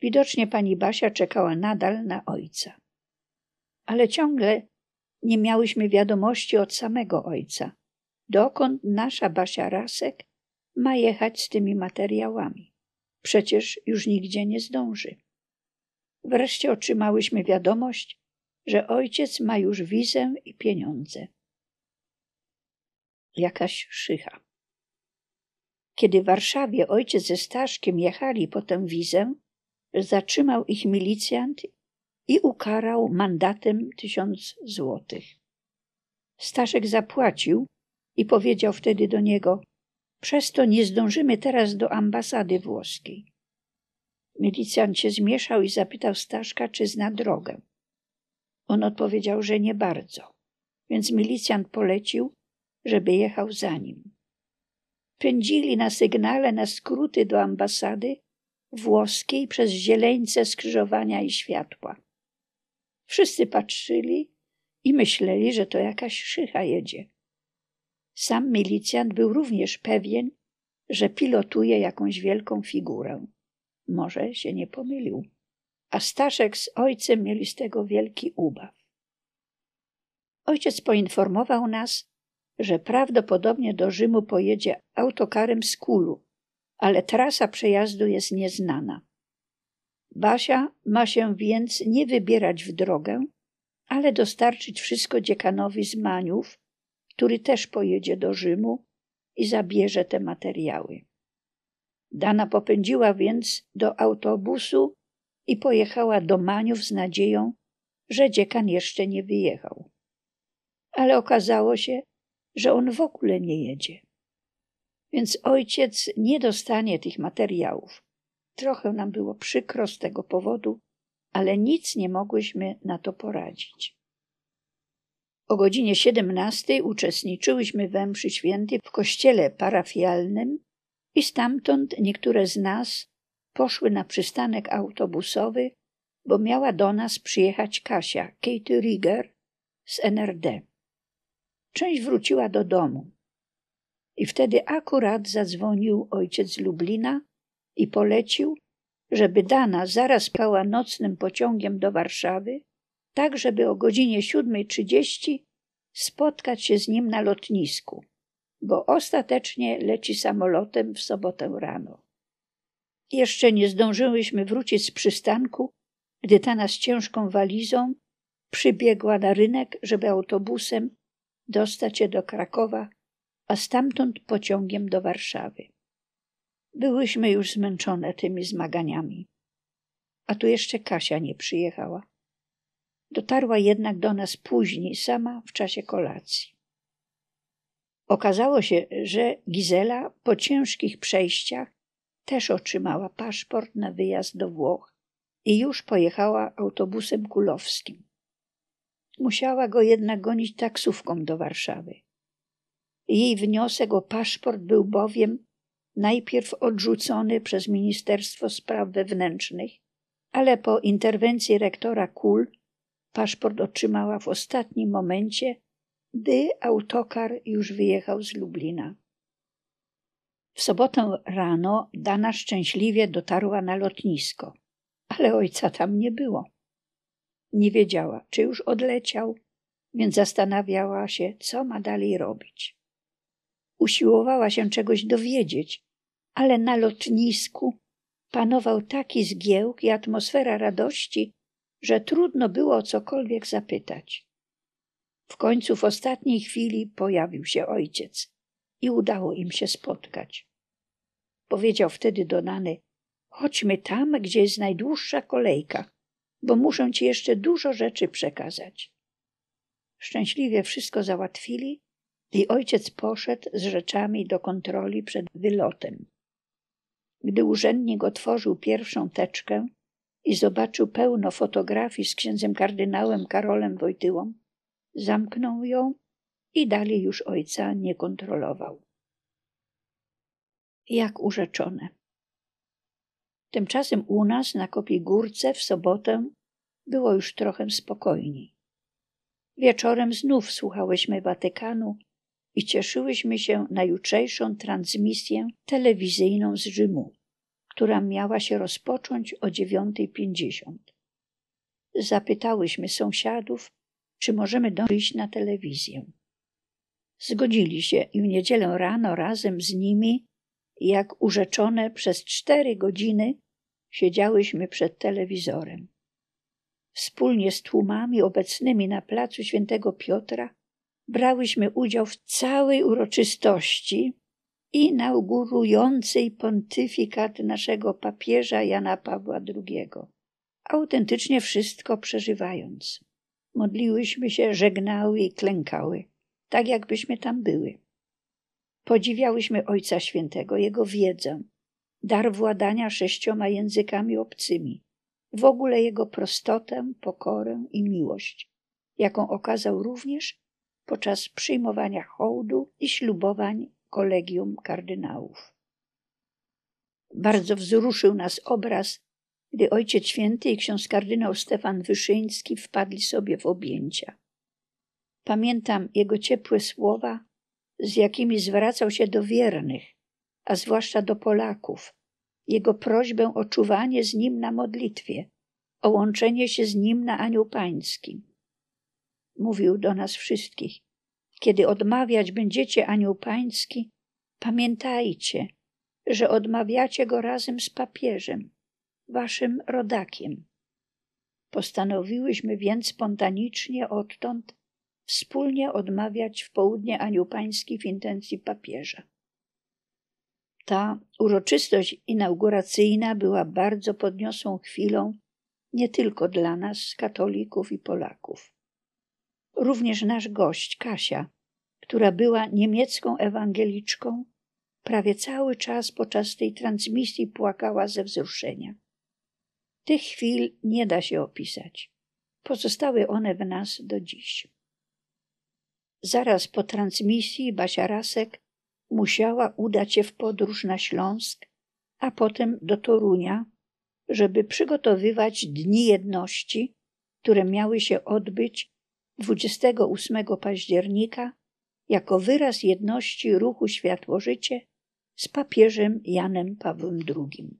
Speaker 1: Widocznie pani Basia czekała nadal na ojca. Ale ciągle nie miałyśmy wiadomości od samego ojca, dokąd nasza Basia Rasek ma jechać z tymi materiałami. Przecież już nigdzie nie zdąży. Wreszcie otrzymałyśmy wiadomość, że ojciec ma już wizę i pieniądze. Jakaś szycha. Kiedy w Warszawie ojciec ze Staszkiem jechali po tę wizę, zatrzymał ich milicjant i ukarał mandatem tysiąc złotych. Staszek zapłacił i powiedział wtedy do niego: Przez to nie zdążymy teraz do ambasady włoskiej. Milicjant się zmieszał i zapytał Staszka, czy zna drogę. On odpowiedział, że nie bardzo, więc milicjant polecił, żeby jechał za nim. Pędzili na sygnale na skróty do ambasady włoskiej przez zieleńce skrzyżowania i światła. Wszyscy patrzyli i myśleli, że to jakaś szycha jedzie. Sam milicjant był również pewien, że pilotuje jakąś wielką figurę. Może się nie pomylił. A Staszek z ojcem mieli z tego wielki ubaw. Ojciec poinformował nas, że prawdopodobnie do Rzymu pojedzie autokarem z Kulu, ale trasa przejazdu jest nieznana. Basia ma się więc nie wybierać w drogę, ale dostarczyć wszystko dziekanowi z Maniów, który też pojedzie do Rzymu i zabierze te materiały. Dana popędziła więc do autobusu i pojechała do Maniów z nadzieją, że dziekan jeszcze nie wyjechał. Ale okazało się, że on w ogóle nie jedzie. Więc ojciec nie dostanie tych materiałów. Trochę nam było przykro z tego powodu, ale nic nie mogłyśmy na to poradzić. O godzinie 17 uczestniczyłyśmy we mszy świętej w kościele parafialnym i stamtąd niektóre z nas poszły na przystanek autobusowy, bo miała do nas przyjechać Kasia, Katie Rieger z NRD. Część wróciła do domu. I wtedy akurat zadzwonił ojciec Lublina i polecił, żeby Dana zaraz pała nocnym pociągiem do Warszawy, tak żeby o godzinie 7.30 spotkać się z nim na lotnisku, bo ostatecznie leci samolotem w sobotę rano. Jeszcze nie zdążyłyśmy wrócić z przystanku, gdy Tana z ciężką walizą przybiegła na rynek, żeby autobusem dostać się do Krakowa, a stamtąd pociągiem do Warszawy. Byłyśmy już zmęczone tymi zmaganiami. A tu jeszcze Kasia nie przyjechała. Dotarła jednak do nas później, sama w czasie kolacji. Okazało się, że Gizela po ciężkich przejściach też otrzymała paszport na wyjazd do Włoch i już pojechała autobusem kulowskim. Musiała go jednak gonić taksówką do Warszawy. Jej wniosek o paszport był bowiem najpierw odrzucony przez Ministerstwo Spraw Wewnętrznych, ale po interwencji rektora Kul paszport otrzymała w ostatnim momencie, gdy autokar już wyjechał z Lublina. W sobotę rano Dana szczęśliwie dotarła na lotnisko, ale ojca tam nie było. Nie wiedziała, czy już odleciał, więc zastanawiała się, co ma dalej robić. Usiłowała się czegoś dowiedzieć, ale na lotnisku panował taki zgiełk i atmosfera radości, że trudno było o cokolwiek zapytać. W końcu w ostatniej chwili pojawił się ojciec i udało im się spotkać. Powiedział wtedy do Nany, chodźmy tam, gdzie jest najdłuższa kolejka, bo muszę ci jeszcze dużo rzeczy przekazać. Szczęśliwie wszystko załatwili i ojciec poszedł z rzeczami do kontroli przed wylotem. Gdy urzędnik otworzył pierwszą teczkę i zobaczył pełno fotografii z księdzem kardynałem Karolem Wojtyłą, zamknął ją i dalej już ojca nie kontrolował. Jak urzeczone. Tymczasem u nas na Kopigórce w sobotę było już trochę spokojniej. Wieczorem znów słuchałyśmy Watykanu i cieszyłyśmy się na jutrzejszą transmisję telewizyjną z Rzymu, która miała się rozpocząć o 9.50. Zapytałyśmy sąsiadów, czy możemy dojść na telewizję. Zgodzili się i w niedzielę rano razem z nimi, jak urzeczone przez cztery godziny, siedziałyśmy przed telewizorem. Wspólnie z tłumami obecnymi na placu świętego Piotra brałyśmy udział w całej uroczystości inaugurującej pontyfikat naszego papieża Jana Pawła II, autentycznie wszystko przeżywając. Modliłyśmy się, żegnały i klękały, tak jakbyśmy tam były. Podziwiałyśmy Ojca Świętego, Jego wiedzę, dar władania sześcioma językami obcymi, w ogóle Jego prostotę, pokorę i miłość, jaką okazał również podczas przyjmowania hołdu i ślubowań kolegium kardynałów. Bardzo wzruszył nas obraz, gdy Ojciec Święty i ksiądz kardynał Stefan Wyszyński wpadli sobie w objęcia. Pamiętam jego ciepłe słowa, z jakimi zwracał się do wiernych, a zwłaszcza do Polaków, jego prośbę o czuwanie z nim na modlitwie, o łączenie się z nim na Anioł Pański. Mówił do nas wszystkich: Kiedy odmawiać będziecie Anioł Pański, pamiętajcie, że odmawiacie go razem z papieżem, waszym rodakiem. Postanowiłyśmy więc spontanicznie odtąd wspólnie odmawiać w południe Anioł Pański w intencji papieża. Ta uroczystość inauguracyjna była bardzo podniosłą chwilą nie tylko dla nas, katolików i Polaków. Również nasz gość, Kasia, która była niemiecką ewangeliczką, prawie cały czas podczas tej transmisji płakała ze wzruszenia. Tych chwil nie da się opisać. Pozostały one w nas do dziś. Zaraz po transmisji Basia Rasek musiała udać się w podróż na Śląsk, a potem do Torunia, żeby przygotowywać Dni Jedności, które miały się odbyć 28 października jako wyraz jedności ruchu Światło-Życie z papieżem Janem Pawłem II.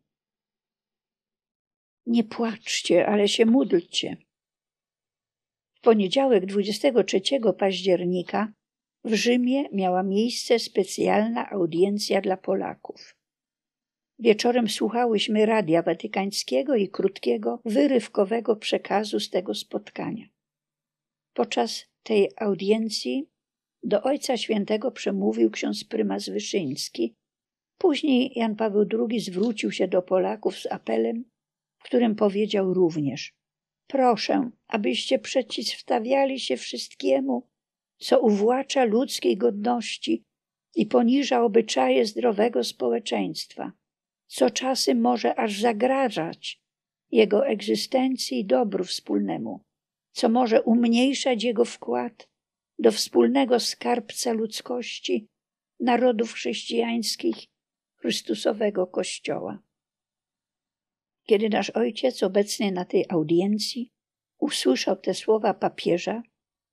Speaker 1: Nie płaczcie, ale się módlcie. W poniedziałek 23 października w Rzymie miała miejsce specjalna audiencja dla Polaków. Wieczorem słuchałyśmy Radia Watykańskiego i krótkiego, wyrywkowego przekazu z tego spotkania. Podczas tej audiencji do Ojca Świętego przemówił ksiądz prymas Wyszyński. Później Jan Paweł II zwrócił się do Polaków z apelem, w którym powiedział również: Proszę, abyście przeciwstawiali się wszystkiemu, co uwłacza ludzkiej godności i poniża obyczaje zdrowego społeczeństwa, co czasem może aż zagrażać jego egzystencji i dobru wspólnemu, co może umniejszać jego wkład do wspólnego skarbca ludzkości narodów chrześcijańskich Chrystusowego Kościoła. Kiedy nasz ojciec, obecny na tej audiencji, usłyszał te słowa papieża,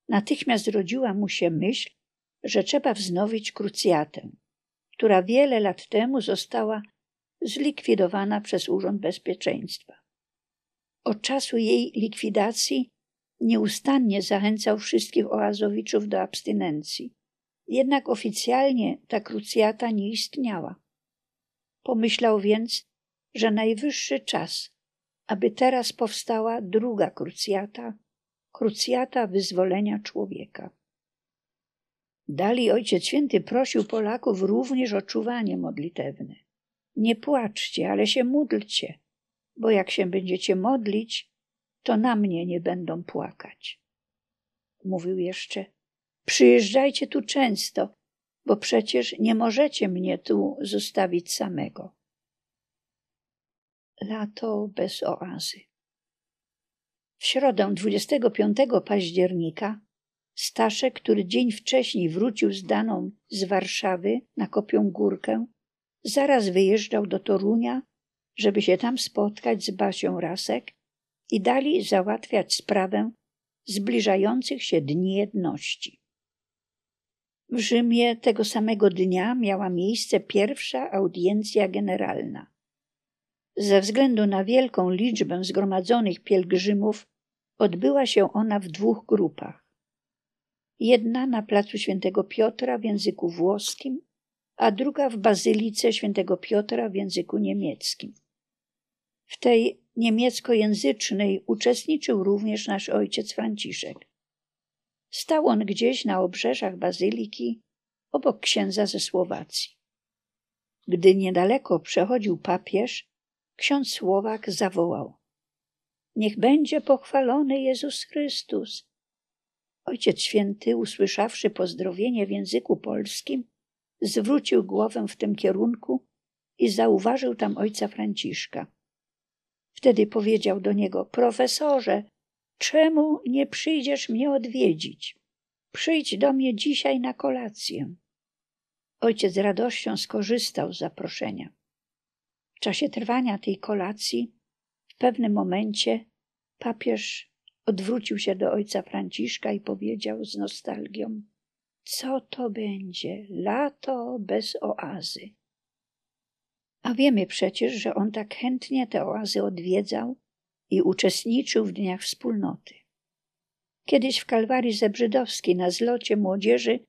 Speaker 1: natychmiast zrodziła mu się myśl, że trzeba wznowić krucjatę, która wiele lat temu została zlikwidowana przez Urząd Bezpieczeństwa. Od czasu jej likwidacji nieustannie zachęcał wszystkich oazowiczów do abstynencji. Jednak oficjalnie ta krucjata nie istniała. Pomyślał więc, że najwyższy czas, aby teraz powstała druga krucjata, krucjata wyzwolenia człowieka. Dalej Ojciec Święty prosił Polaków również o czuwanie modlitewne. Nie płaczcie, ale się módlcie, bo jak się będziecie modlić, to na mnie nie będą płakać. Mówił jeszcze, przyjeżdżajcie tu często, bo przecież nie możecie mnie tu zostawić samego. Lato bez oazy. W środę 25 października Staszek, który dzień wcześniej wrócił z Daną z Warszawy na Kopią Górkę, zaraz wyjeżdżał do Torunia, żeby się tam spotkać z Basią Rasek i dali załatwiać sprawę zbliżających się dni jedności. W Rzymie tego samego dnia miała miejsce pierwsza audiencja generalna. Ze względu na wielką liczbę zgromadzonych pielgrzymów odbyła się ona w dwóch grupach. Jedna na placu Świętego Piotra w języku włoskim, a druga w bazylice Świętego Piotra w języku niemieckim. W tej niemieckojęzycznej uczestniczył również nasz ojciec Franciszek. Stał on gdzieś na obrzeżach bazyliki, obok księdza ze Słowacji. Gdy niedaleko przechodził papież, ksiądz Słowak zawołał: Niech będzie pochwalony Jezus Chrystus. Ojciec Święty, usłyszawszy pozdrowienie w języku polskim, zwrócił głowę w tym kierunku i zauważył tam ojca Franciszka. Wtedy powiedział do niego: Profesorze, czemu nie przyjdziesz mnie odwiedzić? Przyjdź do mnie dzisiaj na kolację. Ojciec z radością skorzystał z zaproszenia. W czasie trwania tej kolacji, w pewnym momencie, papież odwrócił się do ojca Franciszka i powiedział z nostalgią: Co to będzie? Lato bez oazy. A wiemy przecież, że on tak chętnie te oazy odwiedzał i uczestniczył w dniach wspólnoty. Kiedyś w Kalwarii Zebrzydowskiej na zlocie młodzieży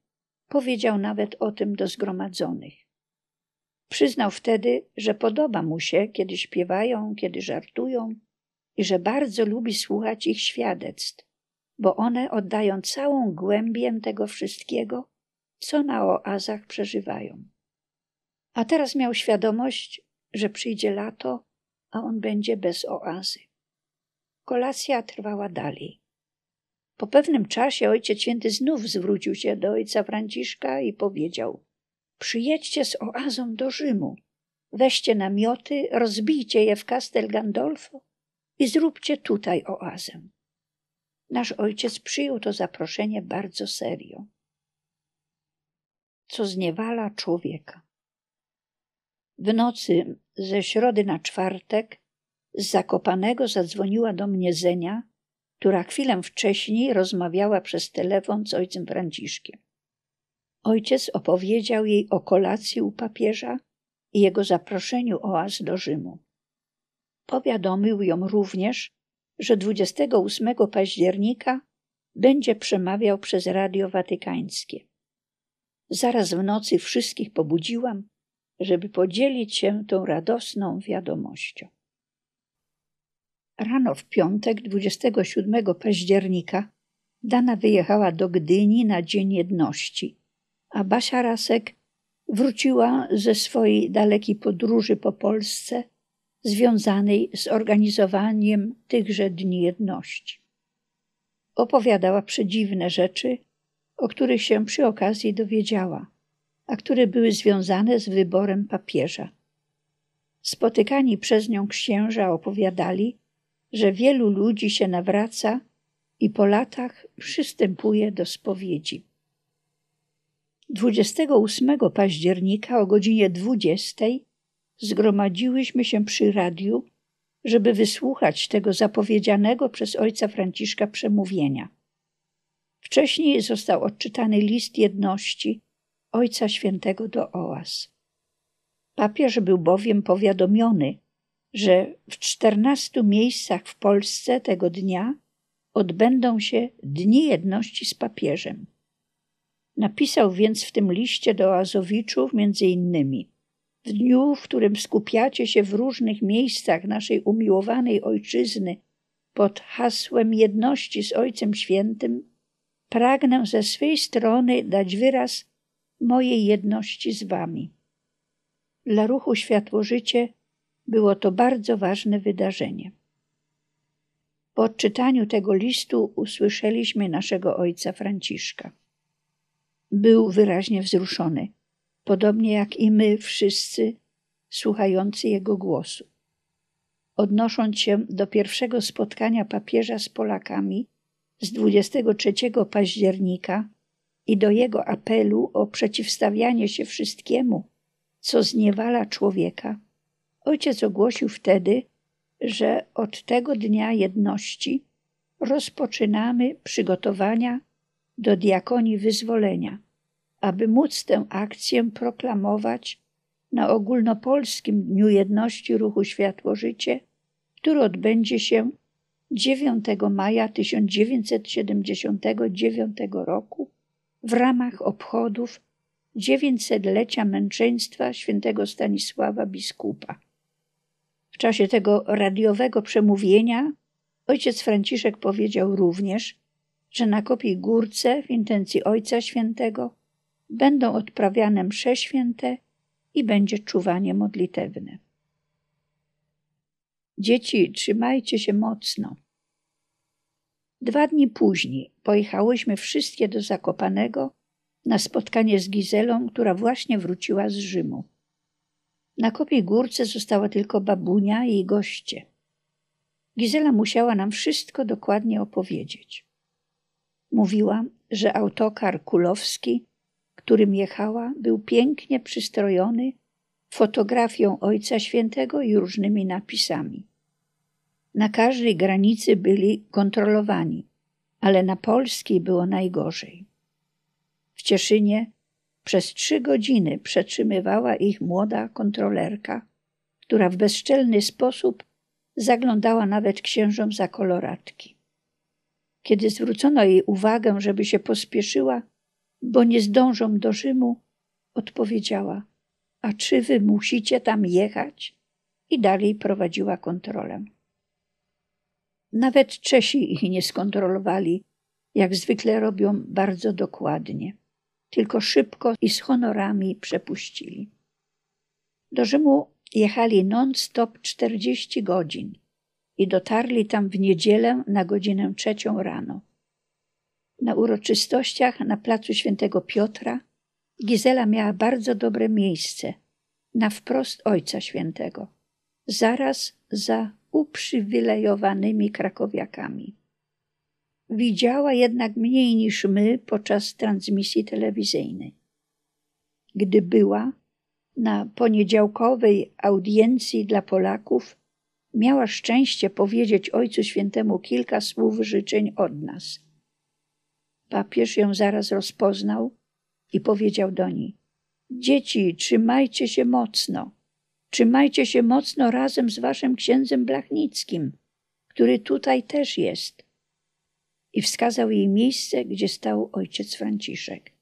Speaker 1: powiedział nawet o tym do zgromadzonych. Przyznał wtedy, że podoba mu się, kiedy śpiewają, kiedy żartują i że bardzo lubi słuchać ich świadectw, bo one oddają całą głębię tego wszystkiego, co na oazach przeżywają. A teraz miał świadomość, że przyjdzie lato, a on będzie bez oazy. Kolacja trwała dalej. Po pewnym czasie ojciec święty znów zwrócił się do ojca Franciszka i powiedział: Przyjedźcie z oazą do Rzymu, weźcie namioty, rozbijcie je w Castel Gandolfo i zróbcie tutaj oazę. Nasz ojciec przyjął to zaproszenie bardzo serio. co zniewala człowieka. W nocy ze środy na czwartek z Zakopanego zadzwoniła do mnie Zenia, która chwilę wcześniej rozmawiała przez telefon z ojcem Franciszkiem. Ojciec opowiedział jej o kolacji u papieża i jego zaproszeniu oaz do Rzymu. Powiadomił ją również, że 28 października będzie przemawiał przez Radio Watykańskie. Zaraz w nocy wszystkich pobudziłam, żeby podzielić się tą radosną wiadomością. Rano w piątek, 27 października, Dana wyjechała do Gdyni na Dzień Jedności, a Basia Rasek wróciła ze swojej dalekiej podróży po Polsce, związanej z organizowaniem tychże Dni Jedności. Opowiadała przedziwne rzeczy, o których się przy okazji dowiedziała, a które były związane z wyborem papieża. Spotykani przez nią księża opowiadali, że wielu ludzi się nawraca i po latach przystępuje do spowiedzi. 28 października o godzinie 20 zgromadziłyśmy się przy radiu, żeby wysłuchać tego zapowiedzianego przez ojca Franciszka przemówienia. Wcześniej został odczytany list jedności Ojca Świętego do Oaz. Papież był bowiem powiadomiony, że w czternastu miejscach w Polsce tego dnia odbędą się Dni Jedności z papieżem. Napisał więc w tym liście do Oazowiczów między innymi w dniu, w którym skupiacie się w różnych miejscach naszej umiłowanej ojczyzny pod hasłem jedności z Ojcem Świętym, pragnę ze swej strony dać wyraz mojej jedności z Wami. Dla ruchu Światło Życie było to bardzo ważne wydarzenie. Po odczytaniu tego listu usłyszeliśmy naszego ojca Franciszka. Był wyraźnie wzruszony, podobnie jak i my wszyscy słuchający jego głosu. Odnosząc się do pierwszego spotkania papieża z Polakami z 23 października i do jego apelu o przeciwstawianie się wszystkiemu, co zniewala człowieka, ojciec ogłosił wtedy, że od tego dnia jedności rozpoczynamy przygotowania do diakonii wyzwolenia, aby móc tę akcję proklamować na ogólnopolskim Dniu Jedności Ruchu Światło Życie, który odbędzie się 9 maja 1979 roku w ramach obchodów 900-lecia męczeństwa świętego Stanisława biskupa. W czasie tego radiowego przemówienia ojciec Franciszek powiedział również, że na kopii górce w intencji Ojca Świętego będą odprawiane msze święte i będzie czuwanie modlitewne. Dzieci, trzymajcie się mocno. Dwa dni później pojechałyśmy wszystkie do Zakopanego na spotkanie z Gizelą, która właśnie wróciła z Rzymu. Na kopii górce została tylko babunia i goście. Gizela musiała nam wszystko dokładnie opowiedzieć. Mówiła, że autokar kulowski, którym jechała, był pięknie przystrojony fotografią Ojca Świętego i różnymi napisami. Na każdej granicy byli kontrolowani, ale na polskiej było najgorzej. W Cieszynie przez trzy godziny przetrzymywała ich młoda kontrolerka, która w bezczelny sposób zaglądała nawet księżom za koloratki. Kiedy zwrócono jej uwagę, żeby się pospieszyła, bo nie zdążą do Rzymu, odpowiedziała: A czy wy musicie tam jechać? I dalej prowadziła kontrolę. Nawet Czesi ich nie skontrolowali, jak zwykle robią bardzo dokładnie tylko szybko i z honorami przepuścili. Do Rzymu jechali non-stop 40 godzin i dotarli tam w niedzielę na godzinę trzecią rano. Na uroczystościach na placu Świętego Piotra Gizela miała bardzo dobre miejsce, na wprost Ojca Świętego, zaraz za uprzywilejowanymi krakowiakami. Widziała jednak mniej niż my podczas transmisji telewizyjnej. gdy była na poniedziałkowej audiencji dla Polaków, miała szczęście powiedzieć Ojcu Świętemu kilka słów życzeń od nas. Papież ją zaraz rozpoznał i powiedział do niej: Dzieci, trzymajcie się mocno. Trzymajcie się mocno razem z waszym księdzem Blachnickim, który tutaj też jest. I wskazał jej miejsce, gdzie stał ojciec Franciszek.